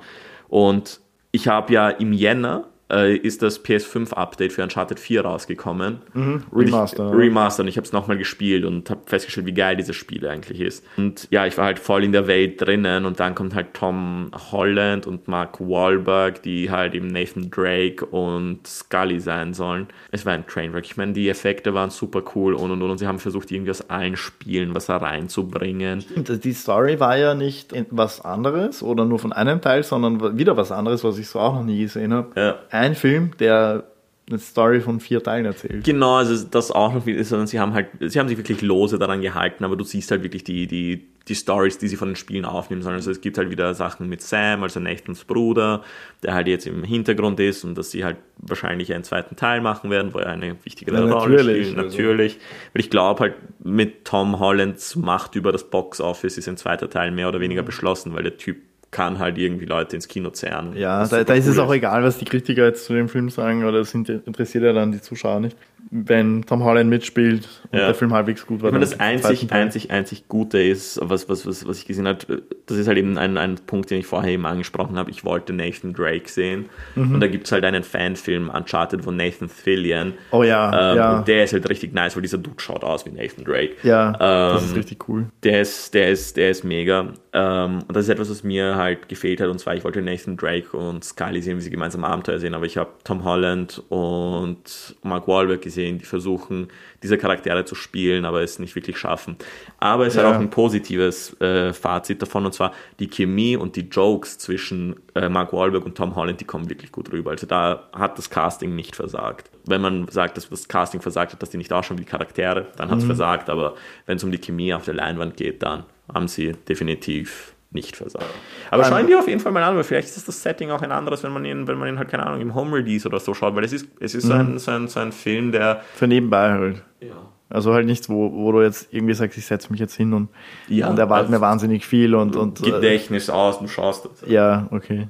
Und ich habe ja im Jänner äh, ist das PS5-Update für Uncharted 4 rausgekommen. Mhm. Remaster. Ich, Remaster und ich habe es nochmal gespielt und habe festgestellt, wie geil dieses Spiel eigentlich ist. Und ja, ich war halt voll in der Welt drinnen und dann kommt halt Tom Holland und Mark Wahlberg, die halt eben Nathan Drake und Scully sein sollen. Es war ein Trainwreck. Ich meine, die Effekte waren super cool und und und und sie haben versucht, irgendwie aus allen Spielen was reinzubringen. Die Story war ja nicht was anderes oder nur von einem Teil, sondern wieder was anderes, was ich so auch noch nie gesehen habe. Ja ein Film, der eine Story von vier Teilen erzählt. Genau, also das auch noch, sondern sie haben halt, sie haben sich wirklich lose daran gehalten, aber du siehst halt wirklich die, die, die Stories, die sie von den Spielen aufnehmen sollen. Also es gibt halt wieder Sachen mit Sam, also Nathans Bruder, der halt jetzt im Hintergrund ist und dass sie halt wahrscheinlich einen zweiten Teil machen werden, wo er eine wichtigere ja, Rolle spielt. Also. Natürlich. Weil ich glaube halt, mit Tom Hollands Macht über das Box Office ist ein zweiter Teil mehr oder weniger beschlossen, weil der Typ kann halt irgendwie Leute ins Kino zerren. Ja, da, da ist es auch egal, was die Kritiker jetzt zu dem Film sagen, oder das interessiert ja dann die Zuschauer nicht wenn Tom Holland mitspielt und ja. der Film halbwegs gut war. Ich meine, das einzig, einzig, einzig Gute ist, was, was, was, was ich gesehen habe, das ist halt eben ein, ein Punkt, den ich vorher eben angesprochen habe. Ich wollte Nathan Drake sehen. Mhm. Und da gibt es halt einen Fanfilm, Uncharted, von Nathan Fillion. Oh ja, ähm, ja. Und der ist halt richtig nice, weil dieser Dude schaut aus wie Nathan Drake. Ja, ähm, das ist richtig cool. Der ist, der ist, der ist mega. Ähm, und das ist etwas, was mir halt gefehlt hat. Und zwar, ich wollte Nathan Drake und Scully sehen, wie sie gemeinsam Abenteuer sehen. Aber ich habe Tom Holland und Mark Wahlberg gesehen sehen, die versuchen, diese Charaktere zu spielen, aber es nicht wirklich schaffen. Aber es ja. hat auch ein positives äh, Fazit davon, und zwar die Chemie und die Jokes zwischen äh, Mark Wahlberg und Tom Holland, die kommen wirklich gut rüber. Also da hat das Casting nicht versagt. Wenn man sagt, dass das Casting versagt hat, dass die nicht ausschauen wie die Charaktere, dann hat es mhm. versagt. Aber wenn es um die Chemie auf der Leinwand geht, dann haben sie definitiv nicht versagen. Aber um, schauen wir auf jeden Fall mal an, weil vielleicht ist das Setting auch ein anderes, wenn man ihn, wenn man ihn halt, keine Ahnung, im Home Release oder so schaut, weil es ist, es ist so, ein, mhm. so, ein, so ein Film, der. Für nebenbei halt. Ja. Also halt nichts, wo, wo du jetzt irgendwie sagst, ich setze mich jetzt hin und, ja, und erwarte also mir wahnsinnig viel und. und Gedächtnis aus, du schaust das. Ja, okay.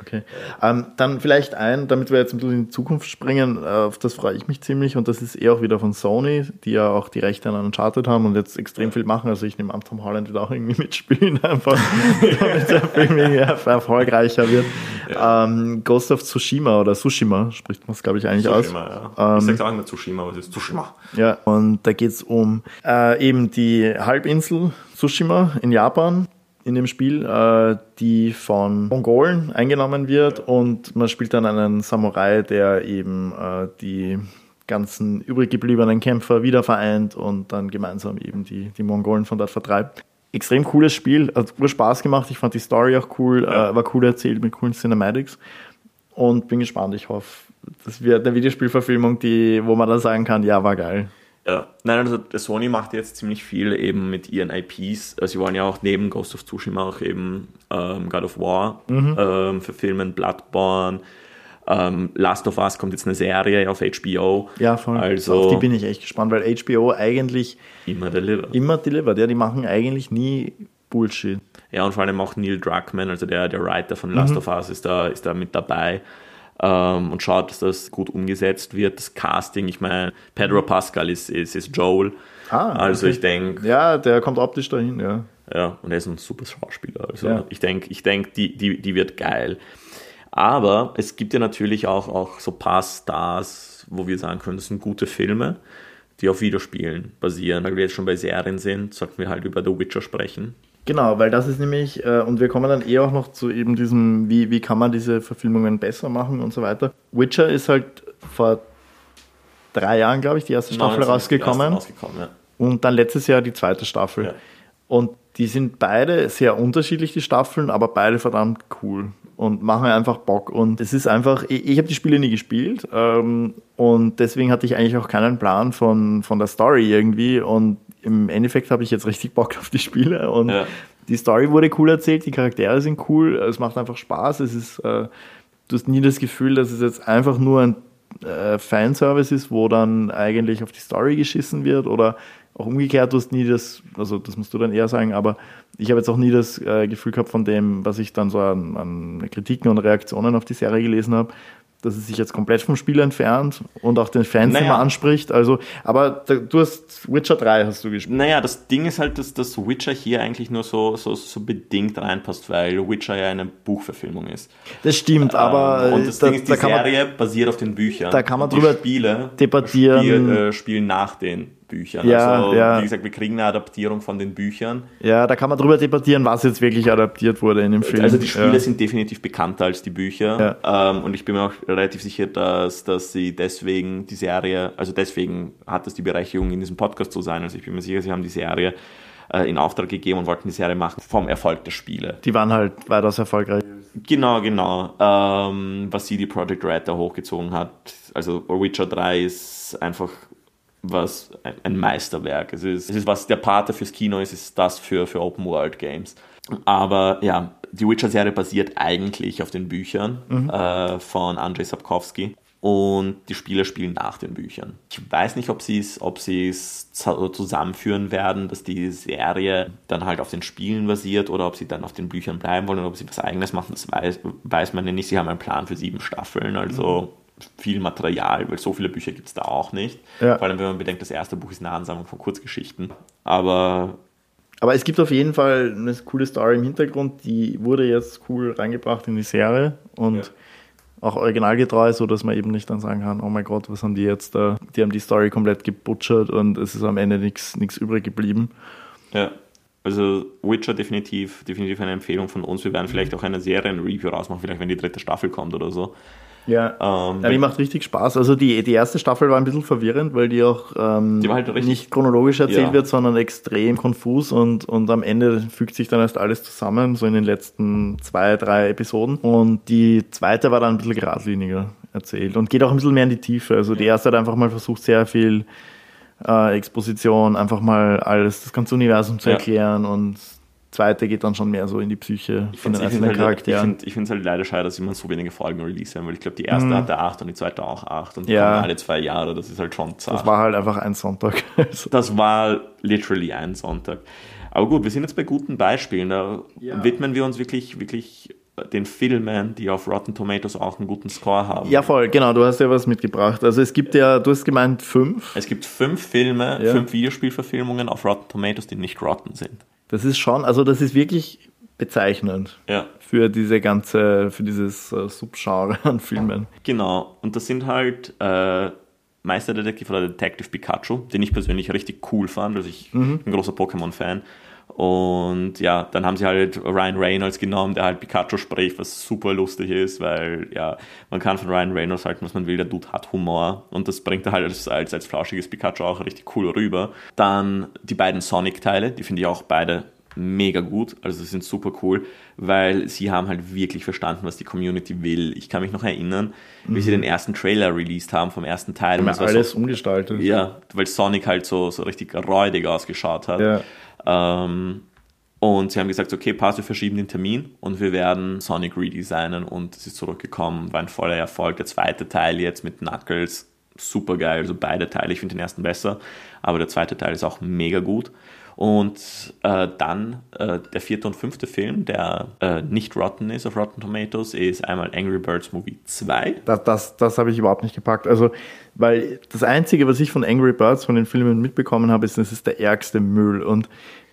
Okay. Ähm, dann vielleicht ein, damit wir jetzt ein bisschen in die Zukunft springen, äh, auf das freue ich mich ziemlich und das ist eh auch wieder von Sony, die ja auch die Rechte an Uncharted haben und jetzt extrem viel machen. Also ich nehme an, Tom Holland wird auch irgendwie mitspielen, einfach damit der Film erfolgreicher wird. Ja. Ähm, Ghost of Tsushima oder Tsushima spricht man es, glaube ich, eigentlich Tsushima, aus. Ja. Ähm, ich sage auch immer Tsushima, aber es ist Tsushima. Ja, und da geht es um äh, eben die Halbinsel Tsushima in Japan in dem Spiel, äh, die von Mongolen eingenommen wird und man spielt dann einen Samurai, der eben äh, die ganzen übrig gebliebenen Kämpfer wieder vereint und dann gemeinsam eben die, die Mongolen von dort vertreibt. Extrem cooles Spiel, hat ur Spaß gemacht, ich fand die Story auch cool, ja. äh, war cool erzählt mit coolen Cinematics und bin gespannt, ich hoffe, das wird eine Videospielverfilmung, die, wo man dann sagen kann, ja, war geil. Ja, nein, also Sony macht jetzt ziemlich viel eben mit ihren IPs. Also sie wollen ja auch neben Ghost of Tsushima auch eben ähm, God of War mhm. ähm, verfilmen, Bloodborne. Ähm, Last of Us kommt jetzt eine Serie auf HBO. Ja, voll. Also, auf die bin ich echt gespannt, weil HBO eigentlich immer delivert. Immer delivert, ja, die machen eigentlich nie Bullshit. Ja, und vor allem auch Neil Druckmann, also der, der Writer von Last mhm. of Us, ist da, ist da mit dabei ähm, und schaut, dass das gut umgesetzt wird. Das Casting, ich meine, Pedro Pascal ist, ist, ist Joel. Ah, also okay. ich denke. Ja, der kommt optisch dahin, ja. Ja, und er ist ein super Schauspieler. Also ja. ich denke, ich denk, die, die, die wird geil. Aber es gibt ja natürlich auch, auch so ein paar Stars, wo wir sagen können, das sind gute Filme, die auf Videospielen basieren. Weil wir jetzt schon bei Serien sind, sollten wir halt über The Witcher sprechen. Genau, weil das ist nämlich, äh, und wir kommen dann eh auch noch zu eben diesem, wie, wie kann man diese Verfilmungen besser machen und so weiter. Witcher ist halt vor drei Jahren, glaube ich, die erste Staffel rausgekommen. rausgekommen ja. Und dann letztes Jahr die zweite Staffel. Ja. Und die sind beide sehr unterschiedlich, die Staffeln, aber beide verdammt cool und machen einfach Bock. Und es ist einfach, ich, ich habe die Spiele nie gespielt ähm, und deswegen hatte ich eigentlich auch keinen Plan von, von der Story irgendwie. Und im Endeffekt habe ich jetzt richtig Bock auf die Spiele und ja. die Story wurde cool erzählt, die Charaktere sind cool, es macht einfach Spaß, es ist, äh, du hast nie das Gefühl, dass es jetzt einfach nur ein äh, Fanservice ist, wo dann eigentlich auf die Story geschissen wird oder auch umgekehrt, du hast nie das, also das musst du dann eher sagen, aber ich habe jetzt auch nie das äh, Gefühl gehabt von dem, was ich dann so an, an Kritiken und Reaktionen auf die Serie gelesen habe, dass es sich jetzt komplett vom Spiel entfernt und auch den Fans naja. immer anspricht. Also, aber da, du hast Witcher 3 hast du gespielt. Naja, das Ding ist halt, dass das Witcher hier eigentlich nur so, so, so bedingt reinpasst, weil Witcher ja eine Buchverfilmung ist. Das stimmt, ähm, aber und das da, Ding ist, die Serie man, basiert auf den Büchern. Da kann man drüber Spiele debattieren. Spiel, äh, spielen nach den Büchern. Ja, also, ja. wie gesagt, wir kriegen eine Adaptierung von den Büchern. Ja, da kann man drüber debattieren, was jetzt wirklich adaptiert wurde in dem Film. Also die Spiele ja. sind definitiv bekannter als die Bücher. Ja. Ähm, und ich bin mir auch relativ sicher, dass, dass sie deswegen die Serie, also deswegen hat es die Berechtigung, in diesem Podcast zu sein. Also ich bin mir sicher, sie haben die Serie äh, in Auftrag gegeben und wollten die Serie machen vom Erfolg der Spiele. Die waren halt weitaus erfolgreich. Genau, genau. Ähm, was sie die Project Red da hochgezogen hat. Also Witcher 3 ist einfach was ein Meisterwerk. Es ist, es ist was der Pate fürs Kino ist, ist das für, für Open World Games. Aber ja, die Witcher-Serie basiert eigentlich auf den Büchern mhm. äh, von Andrzej Sapkowski und die Spieler spielen nach den Büchern. Ich weiß nicht, ob sie es ob zusammenführen werden, dass die Serie dann halt auf den Spielen basiert oder ob sie dann auf den Büchern bleiben wollen oder ob sie was eigenes machen, das weiß, weiß man ja nicht. Sie haben einen Plan für sieben Staffeln, also mhm viel Material, weil so viele Bücher gibt es da auch nicht. Ja. Vor allem, wenn man bedenkt, das erste Buch ist eine Ansammlung von Kurzgeschichten. Aber. Aber es gibt auf jeden Fall eine coole Story im Hintergrund, die wurde jetzt cool reingebracht in die Serie und ja. auch originalgetreu, so dass man eben nicht dann sagen kann, oh mein Gott, was haben die jetzt da? Die haben die Story komplett gebutschert und es ist am Ende nichts übrig geblieben. Ja. Also Witcher definitiv, definitiv eine Empfehlung von uns. Wir werden vielleicht auch eine Serien-Review rausmachen, vielleicht wenn die dritte Staffel kommt oder so. Ja, ähm, ja die macht richtig Spaß. Also die, die erste Staffel war ein bisschen verwirrend, weil die auch ähm, die halt nicht chronologisch erzählt ja. wird, sondern extrem konfus und, und am Ende fügt sich dann erst alles zusammen, so in den letzten zwei, drei Episoden. Und die zweite war dann ein bisschen geradliniger erzählt und geht auch ein bisschen mehr in die Tiefe. Also die erste hat einfach mal versucht, sehr viel äh, Exposition, einfach mal alles, das ganze Universum zu erklären und zweite geht dann schon mehr so in die Psyche von den einzelnen halt, Charakteren. Ich finde es halt leider schade, dass immer so wenige Folgen release werden, weil ich glaube, die erste mhm. hatte acht und die zweite auch acht und ja. alle zwei Jahre, das ist halt schon zart. Das war halt einfach ein Sonntag. das war literally ein Sonntag. Aber gut, wir sind jetzt bei guten Beispielen. Da ja. widmen wir uns wirklich, wirklich den Filmen, die auf Rotten Tomatoes auch einen guten Score haben. Ja, voll, genau, du hast ja was mitgebracht. Also es gibt ja, du hast gemeint fünf. Es gibt fünf Filme, ja. fünf Videospielverfilmungen auf Rotten Tomatoes, die nicht rotten sind. Das ist schon, also das ist wirklich bezeichnend ja. für diese ganze, für dieses äh, Subgenre an Filmen. Genau, und das sind halt äh, Meisterdetektiv oder Detective Pikachu, den ich persönlich richtig cool fand. Also ich mhm. bin ein großer Pokémon-Fan. Und ja, dann haben sie halt Ryan Reynolds genommen, der halt Pikachu spricht, was super lustig ist, weil ja, man kann von Ryan Reynolds halten, was man will, der Dude hat Humor und das bringt er halt als, als, als flauschiges Pikachu auch richtig cool rüber. Dann die beiden Sonic-Teile, die finde ich auch beide mega gut, also sie sind super cool, weil sie haben halt wirklich verstanden, was die Community will. Ich kann mich noch erinnern, mhm. wie sie den ersten Trailer released haben vom ersten Teil. Haben alles so, umgestaltet. Ja, weil Sonic halt so, so richtig räudig ausgeschaut hat. Ja. Ähm, und sie haben gesagt, okay, passt, wir verschieben den Termin und wir werden Sonic redesignen und es ist zurückgekommen, war ein voller Erfolg. Der zweite Teil jetzt mit Knuckles, super geil, also beide Teile, ich finde den ersten besser, aber der zweite Teil ist auch mega gut. Und äh, dann äh, der vierte und fünfte Film, der äh, nicht rotten ist auf Rotten Tomatoes, ist einmal Angry Birds Movie 2. Das, das, das habe ich überhaupt nicht gepackt. Also, weil das Einzige, was ich von Angry Birds, von den Filmen mitbekommen habe, ist, es ist der ärgste Müll. Und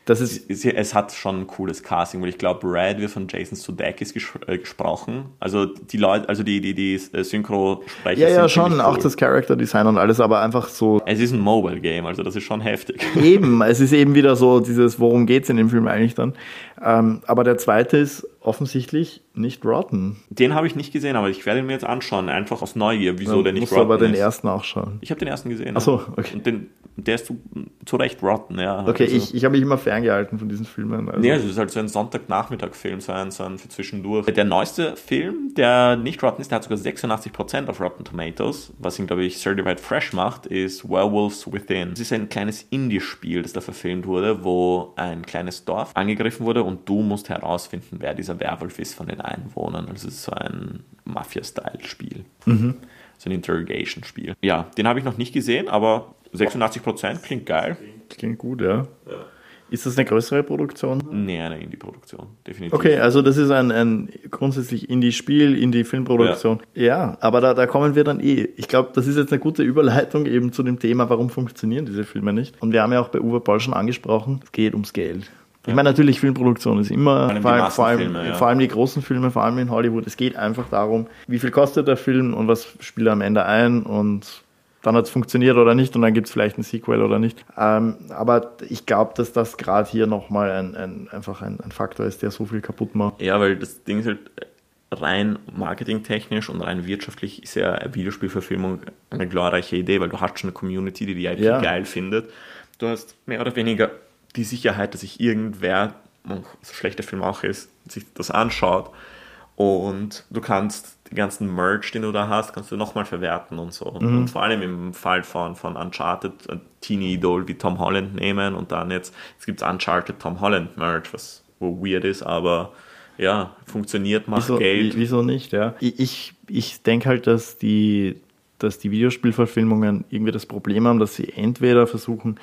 das ist, es hat schon ein cooles Casting, weil ich glaube, Red wird von Jason Sudeikis ges äh, gesprochen. Also die Leute, also die, die, die äh, Synchrosprecher. Ja, ja, schon, cool. auch das Character Design und alles, aber einfach so. Es ist ein Mobile Game, also das ist schon heftig. Eben, es ist eben wieder so dieses, worum geht's in dem Film eigentlich dann. Ähm, aber der zweite ist offensichtlich nicht rotten. Den habe ich nicht gesehen, aber ich werde ihn mir jetzt anschauen, einfach aus Neugier, wieso ja, der nicht rotten ist. aber den ersten auch schauen. Ich habe den ersten gesehen. Ach okay. Und den, der ist zu, zu Recht rotten, ja. Okay, also, ich, ich habe mich immer ferngehalten von diesen Filmen. Also. Nee, es ist halt so ein Sonntagnachmittag-Film, so ein, so ein für zwischendurch. Der neueste Film, der nicht rotten ist, der hat sogar 86% auf Rotten Tomatoes, was ihn, glaube ich, Certified Fresh macht, ist Werewolves Within. Es ist ein kleines Indie-Spiel, das da verfilmt wurde, wo ein kleines Dorf angegriffen wurde und du musst herausfinden, wer dieser Werwolf ist von den Einwohnern. Also es ist so ein Mafia-Style-Spiel. Mhm. so ein Interrogation-Spiel. Ja, den habe ich noch nicht gesehen, aber 86% klingt geil. Klingt gut, ja. ja. Ist das eine größere Produktion? Nee, eine Indie-Produktion, definitiv. Okay, also das ist ein, ein grundsätzlich Indie-Spiel, Indie-Filmproduktion. Ja. ja, aber da, da kommen wir dann eh. Ich glaube, das ist jetzt eine gute Überleitung eben zu dem Thema, warum funktionieren diese Filme nicht. Und wir haben ja auch bei Uwe Boll schon angesprochen, es geht ums Geld. Ich meine, natürlich, Filmproduktion ist immer, vor allem, vor, allem, ja. vor allem, die großen Filme, vor allem in Hollywood. Es geht einfach darum, wie viel kostet der Film und was spielt er am Ende ein und dann hat es funktioniert oder nicht und dann gibt es vielleicht ein Sequel oder nicht. Ähm, aber ich glaube, dass das gerade hier nochmal ein, ein, einfach ein, ein, Faktor ist, der so viel kaputt macht. Ja, weil das Ding ist halt rein marketingtechnisch und rein wirtschaftlich ist ja eine Videospielverfilmung eine glorreiche Idee, weil du hast schon eine Community, die die IP ja. geil findet. Du hast mehr oder weniger die Sicherheit, dass sich irgendwer, so schlecht der Film auch ist, sich das anschaut und du kannst die ganzen Merch, den du da hast, kannst du nochmal verwerten und so. Mhm. Und vor allem im Fall von, von Uncharted, ein Teenie-Idol wie Tom Holland nehmen und dann jetzt, jetzt gibt es Uncharted Tom Holland Merch, was wo weird ist, aber ja, funktioniert, macht wieso, Geld. Wieso nicht, ja. Ich, ich denke halt, dass die, dass die Videospielverfilmungen irgendwie das Problem haben, dass sie entweder versuchen,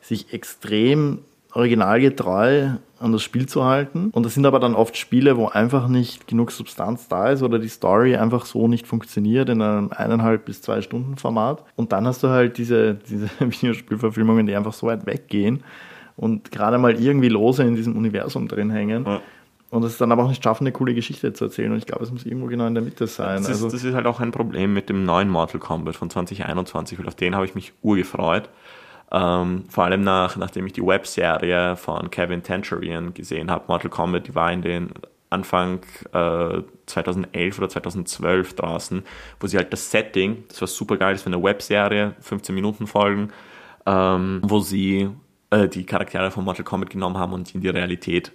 sich extrem originalgetreu an das Spiel zu halten. Und das sind aber dann oft Spiele, wo einfach nicht genug Substanz da ist oder die Story einfach so nicht funktioniert in einem eineinhalb bis zwei Stunden Format. Und dann hast du halt diese, diese Videospielverfilmungen, die einfach so weit weggehen und gerade mal irgendwie lose in diesem Universum drin hängen. Ja. Und es dann aber auch nicht schaffen, eine coole Geschichte zu erzählen. Und ich glaube, es muss irgendwo genau in der Mitte sein. Das ist, also, das ist halt auch ein Problem mit dem neuen Mortal Kombat von 2021, weil auf den habe ich mich urgefreut. Ähm, vor allem nach, nachdem ich die Webserie von Kevin Tancherian gesehen habe, Mortal Kombat, die war in den Anfang äh, 2011 oder 2012 draußen, wo sie halt das Setting, das war super geil, das war eine Webserie, 15 Minuten Folgen, ähm, wo sie äh, die Charaktere von Mortal Kombat genommen haben und in die Realität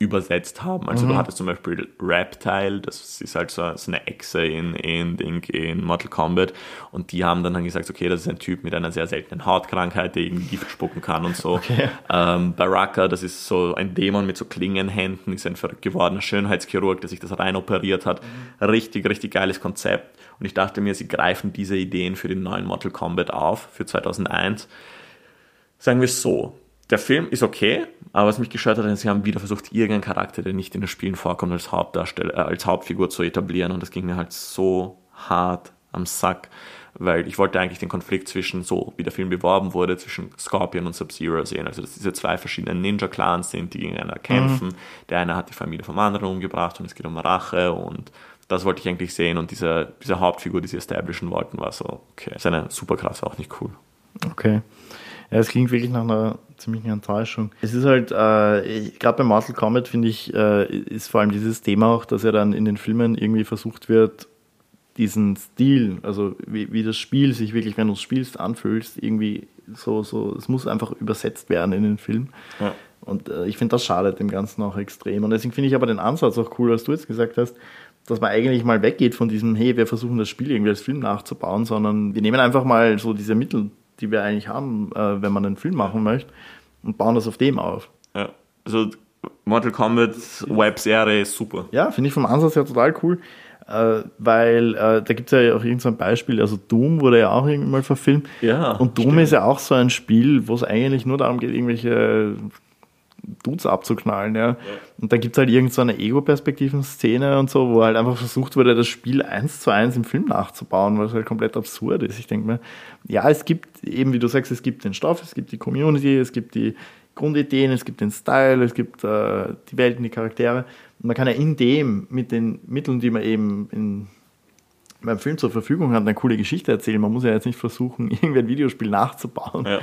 übersetzt haben. Also mhm. du hattest zum Beispiel Reptile, das ist halt so, so eine Echse in, in, in, in Mortal Kombat und die haben dann, dann gesagt, okay, das ist ein Typ mit einer sehr seltenen Hautkrankheit, der irgendwie Gift spucken kann und so. Okay. Ähm, Baraka, das ist so ein Dämon mit so Klingenhänden, ist ein verrückt gewordener Schönheitschirurg, der sich das rein operiert hat. Mhm. Richtig, richtig geiles Konzept. Und ich dachte mir, sie greifen diese Ideen für den neuen Mortal Kombat auf, für 2001. Sagen wir es so, der Film ist okay, aber was mich gestört hat, ist, sie haben wieder versucht, irgendeinen Charakter, der nicht in den Spielen vorkommt, als Hauptdarsteller, äh, als Hauptfigur zu etablieren und das ging mir halt so hart am Sack, weil ich wollte eigentlich den Konflikt zwischen, so wie der Film beworben wurde, zwischen Scorpion und Sub-Zero sehen. Also, dass diese zwei verschiedenen Ninja-Clans sind, die gegeneinander kämpfen. Mhm. Der eine hat die Familie vom anderen umgebracht und es geht um Rache und das wollte ich eigentlich sehen und diese, diese Hauptfigur, die sie establishen wollten, war so, okay, seine Superkraft war auch nicht cool. Okay. Ja, es klingt wirklich nach einer ziemlichen Enttäuschung. Es ist halt, äh, gerade bei Mortal Kombat finde ich, äh, ist vor allem dieses Thema auch, dass ja dann in den Filmen irgendwie versucht wird, diesen Stil, also wie, wie das Spiel sich wirklich, wenn du es spielst, anfühlst, irgendwie so, so, es muss einfach übersetzt werden in den Film. Ja. Und äh, ich finde, das schadet dem Ganzen auch extrem. Und deswegen finde ich aber den Ansatz auch cool, was du jetzt gesagt hast, dass man eigentlich mal weggeht von diesem, hey, wir versuchen das Spiel irgendwie als Film nachzubauen, sondern wir nehmen einfach mal so diese Mittel, die wir eigentlich haben, äh, wenn man einen Film machen möchte, und bauen das auf dem auf. Ja, also Mortal Kombat Webserie ist super. Ja, finde ich vom Ansatz her total cool, äh, weil äh, da gibt es ja auch irgendein Beispiel, also Doom wurde ja auch irgendwann mal verfilmt. Ja. Und Doom stimmt. ist ja auch so ein Spiel, wo es eigentlich nur darum geht, irgendwelche Dudes abzuknallen, ja. ja. Und da gibt es halt irgendeine so Ego-Perspektiven-Szene und so, wo halt einfach versucht wurde, das Spiel eins zu eins im Film nachzubauen, es halt komplett absurd ist. Ich denke mir, ja, es gibt eben, wie du sagst, es gibt den Stoff, es gibt die Community, es gibt die Grundideen, es gibt den Style, es gibt äh, die Welten, die Charaktere. Und man kann ja in dem, mit den Mitteln, die man eben in, beim Film zur Verfügung hat, eine coole Geschichte erzählen. Man muss ja jetzt nicht versuchen, irgendwie ein Videospiel nachzubauen. Ja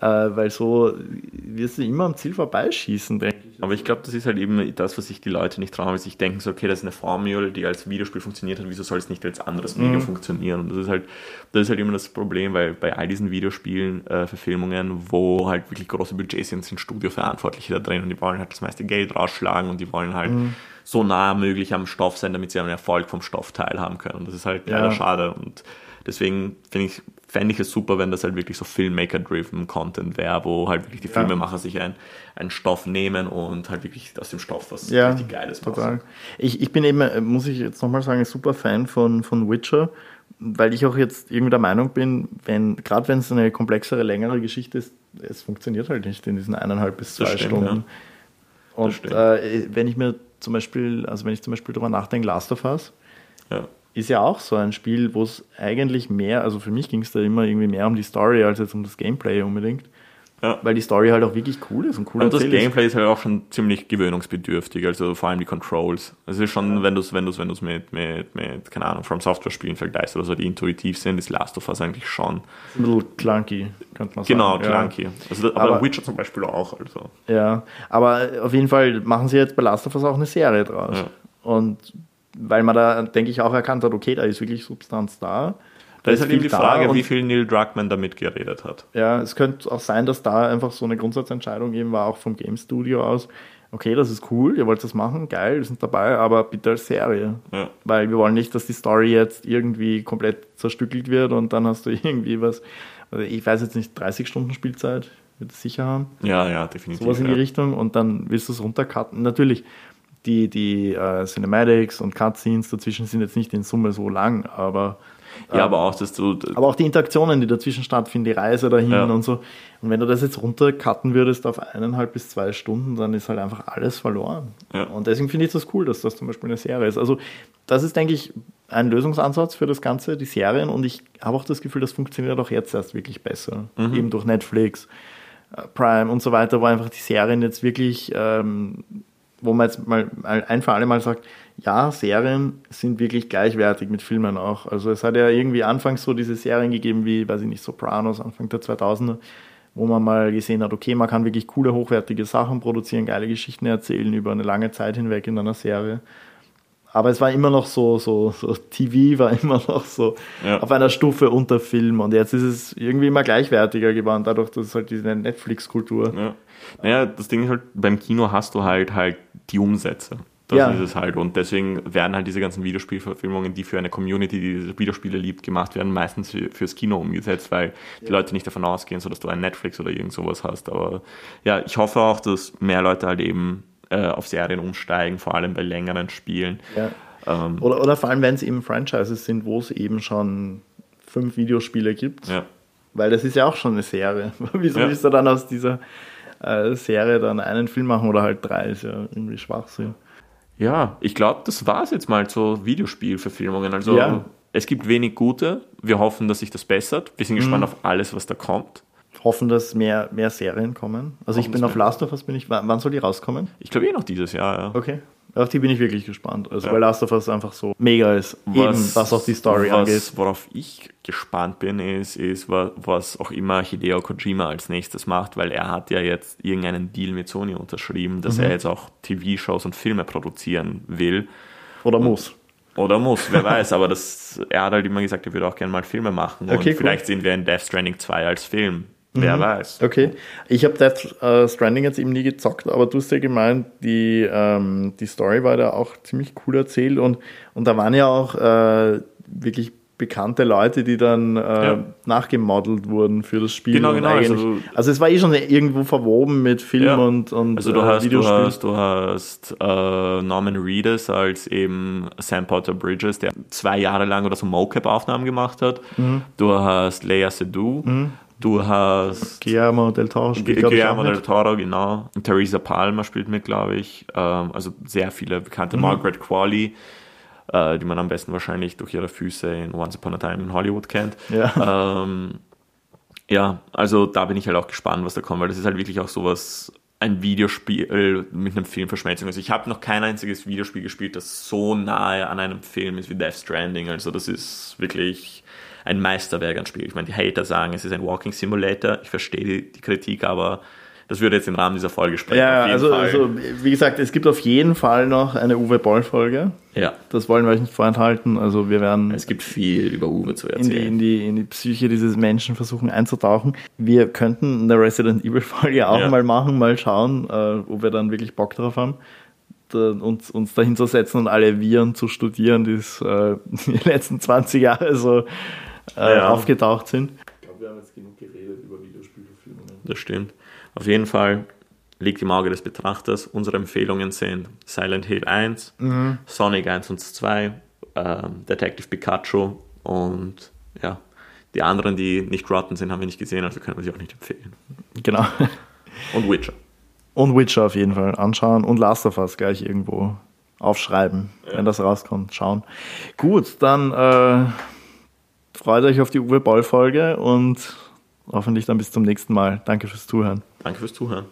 äh, weil so wirst du immer am Ziel vorbeischießen, denke ich. Aber ich glaube, das ist halt eben das, was sich die Leute nicht trauen, weil sie sich denken, so, okay, das ist eine Formel, die als Videospiel funktioniert hat, wieso soll es nicht als anderes mhm. Medium funktionieren? Und das ist halt, das ist halt immer das Problem, weil bei all diesen Videospielen, äh, Verfilmungen, wo halt wirklich große Budgets sind, sind Studioverantwortliche da drin und die wollen halt das meiste Geld rausschlagen und die wollen halt mhm. So nah möglich am Stoff sein, damit sie einen Erfolg vom Stoff teilhaben können. Und das ist halt ja. leider schade und Deswegen finde ich, fände ich es super, wenn das halt wirklich so Filmmaker-driven Content wäre, wo halt wirklich die ja. Filmemacher sich ein, einen Stoff nehmen und halt wirklich aus dem Stoff was ja, richtig Geiles machen. Ich, ich bin eben, muss ich jetzt nochmal sagen, ein super Fan von, von Witcher. weil ich auch jetzt irgendwie der Meinung bin, wenn, gerade wenn es eine komplexere, längere Geschichte ist, es funktioniert halt nicht in diesen eineinhalb bis zwei stimmt, Stunden. Ja. Und äh, wenn ich mir zum Beispiel, also wenn ich zum Beispiel darüber nachdenke, Last of Us, ja. ist ja auch so ein Spiel, wo es eigentlich mehr, also für mich ging es da immer irgendwie mehr um die Story als jetzt um das Gameplay unbedingt. Ja. Weil die Story halt auch wirklich cool ist und cool Und das Gameplay ist. ist halt auch schon ziemlich gewöhnungsbedürftig, also vor allem die Controls. Also es ist schon, ja. wenn du es wenn wenn mit, mit, mit, keine Ahnung, From Software Spielen vergleichst oder so, die intuitiv sind, ist Last of Us eigentlich schon. Ein bisschen clunky, könnte man genau, sagen. Genau, clunky. Ja. Also, aber, aber Witcher zum Beispiel auch. Also. Ja, aber auf jeden Fall machen sie jetzt bei Last of Us auch eine Serie draus. Und weil man da, denke ich, auch erkannt hat, okay, da ist wirklich Substanz da. Da ist halt eben die Frage, wie viel Neil Druckmann damit geredet hat. Ja, es könnte auch sein, dass da einfach so eine Grundsatzentscheidung eben war, auch vom Game Studio aus. Okay, das ist cool, ihr wollt das machen, geil, wir sind dabei, aber bitte als Serie. Ja. Weil wir wollen nicht, dass die Story jetzt irgendwie komplett zerstückelt wird und dann hast du irgendwie was, also ich weiß jetzt nicht, 30 Stunden Spielzeit, wird es sicher haben. Ja, ja, definitiv. Sowas in die ja. Richtung und dann willst du es runtercutten. Natürlich, die, die uh, Cinematics und Cutscenes dazwischen sind jetzt nicht in Summe so lang, aber ja, aber auch, dass du. Aber auch die Interaktionen, die dazwischen stattfinden, die Reise dahin ja. und so. Und wenn du das jetzt runtercutten würdest auf eineinhalb bis zwei Stunden, dann ist halt einfach alles verloren. Ja. Und deswegen finde ich das cool, dass das zum Beispiel eine Serie ist. Also, das ist, denke ich, ein Lösungsansatz für das Ganze, die Serien. Und ich habe auch das Gefühl, das funktioniert auch jetzt erst wirklich besser. Mhm. Eben durch Netflix, äh, Prime und so weiter, wo einfach die Serien jetzt wirklich, ähm, wo man jetzt mal ein für alle Mal sagt, ja, Serien sind wirklich gleichwertig mit Filmen auch. Also es hat ja irgendwie anfangs so diese Serien gegeben wie, weiß ich nicht, Sopranos, Anfang der 2000er, wo man mal gesehen hat, okay, man kann wirklich coole, hochwertige Sachen produzieren, geile Geschichten erzählen über eine lange Zeit hinweg in einer Serie. Aber es war immer noch so, so, so TV war immer noch so ja. auf einer Stufe unter Film und jetzt ist es irgendwie immer gleichwertiger geworden, dadurch, dass es halt diese Netflix-Kultur. Ja. Naja, das Ding ist halt, beim Kino hast du halt halt die Umsätze. Das ja. ist es halt. Und deswegen werden halt diese ganzen Videospielverfilmungen, die für eine Community, die diese Videospiele liebt, gemacht werden, meistens für, fürs Kino umgesetzt, weil die ja. Leute nicht davon ausgehen, so dass du ein Netflix oder irgend sowas hast. Aber ja, ich hoffe auch, dass mehr Leute halt eben äh, auf Serien umsteigen, vor allem bei längeren Spielen. Ja. Ähm, oder, oder vor allem, wenn es eben Franchises sind, wo es eben schon fünf Videospiele gibt. Ja. Weil das ist ja auch schon eine Serie. Wieso willst du dann aus dieser äh, Serie dann einen Film machen oder halt drei? Ist ja irgendwie Schwachsinn. Ja, ich glaube, das war es jetzt mal zu Videospielverfilmungen. Also es gibt wenig gute. Wir hoffen, dass sich das bessert. Wir sind mhm. gespannt auf alles, was da kommt. Hoffen, dass mehr, mehr Serien kommen. Also hoffen, ich bin auf Last of Us, bin ich. Wann soll die rauskommen? Ich glaube eh noch dieses Jahr, ja. Okay. Auf die bin ich wirklich gespannt. Also, ja. weil Last of Us einfach so mega ist. Was, eben, was auch die Story was, angeht. Worauf ich gespannt bin, ist, ist, was auch immer Hideo Kojima als nächstes macht, weil er hat ja jetzt irgendeinen Deal mit Sony unterschrieben, dass mhm. er jetzt auch TV-Shows und Filme produzieren will. Oder muss. Oder muss, wer weiß, aber das, er hat halt immer gesagt, er würde auch gerne mal Filme machen. Okay, und vielleicht sehen wir in Death Stranding 2 als Film. Wer mhm. weiß. Okay. Ich habe Death uh, Stranding jetzt eben nie gezockt, aber du hast ja gemeint, die, ähm, die Story war da auch ziemlich cool erzählt und, und da waren ja auch äh, wirklich bekannte Leute, die dann äh, ja. nachgemodelt wurden für das Spiel. Genau, genau. Also, also, es war eh schon irgendwo verwoben mit Film ja. und, und Also du äh, hast, du hast, du hast äh, Norman Reedus als eben Sam Potter Bridges, der zwei Jahre lang oder so Mocap-Aufnahmen gemacht hat. Mhm. Du hast Leia Seydoux. Mhm. Du hast Guillermo del Toro spielt, Guillermo del Toro, genau. Und Theresa Palmer spielt mit, glaube ich. Ähm, also sehr viele bekannte. Mhm. Margaret Qualley, äh, die man am besten wahrscheinlich durch ihre Füße in Once Upon a Time in Hollywood kennt. Ja. Ähm, ja, also da bin ich halt auch gespannt, was da kommt, weil das ist halt wirklich auch sowas, ein Videospiel mit einem Film verschmelzen. Also ich habe noch kein einziges Videospiel gespielt, das so nahe an einem Film ist wie Death Stranding. Also das ist wirklich ein Meisterwerk an Spiel. Ich meine, die Hater sagen, es ist ein Walking Simulator. Ich verstehe die, die Kritik, aber das würde jetzt den Rahmen dieser Folge sprechen. Ja, also, also, wie gesagt, es gibt auf jeden Fall noch eine Uwe Boll-Folge. Ja. Das wollen wir euch nicht vorenthalten. Also wir werden. Es gibt viel über Uwe zu erzählen. In die, in die, in die Psyche dieses Menschen versuchen einzutauchen. Wir könnten eine Resident Evil-Folge auch ja. mal machen, mal schauen, äh, ob wir dann wirklich Bock drauf haben uns, uns dahin zu setzen und alle Viren zu studieren, die äh, die letzten 20 Jahre so äh, ja. aufgetaucht sind. Ich glaube, wir haben jetzt genug geredet über Videospielverfilmungen. Das stimmt. Auf jeden Fall liegt im Auge des Betrachters. Unsere Empfehlungen sind Silent Hill 1, mhm. Sonic 1 und 2, äh, Detective Pikachu Und ja, die anderen, die nicht rotten sind, haben wir nicht gesehen, also können wir sie auch nicht empfehlen. Genau. Und Witcher. Und Witcher auf jeden Fall anschauen und Last of Us gleich irgendwo aufschreiben, ja. wenn das rauskommt. Schauen. Gut, dann äh, freut euch auf die Uwe Ball Folge und hoffentlich dann bis zum nächsten Mal. Danke fürs Zuhören. Danke fürs Zuhören.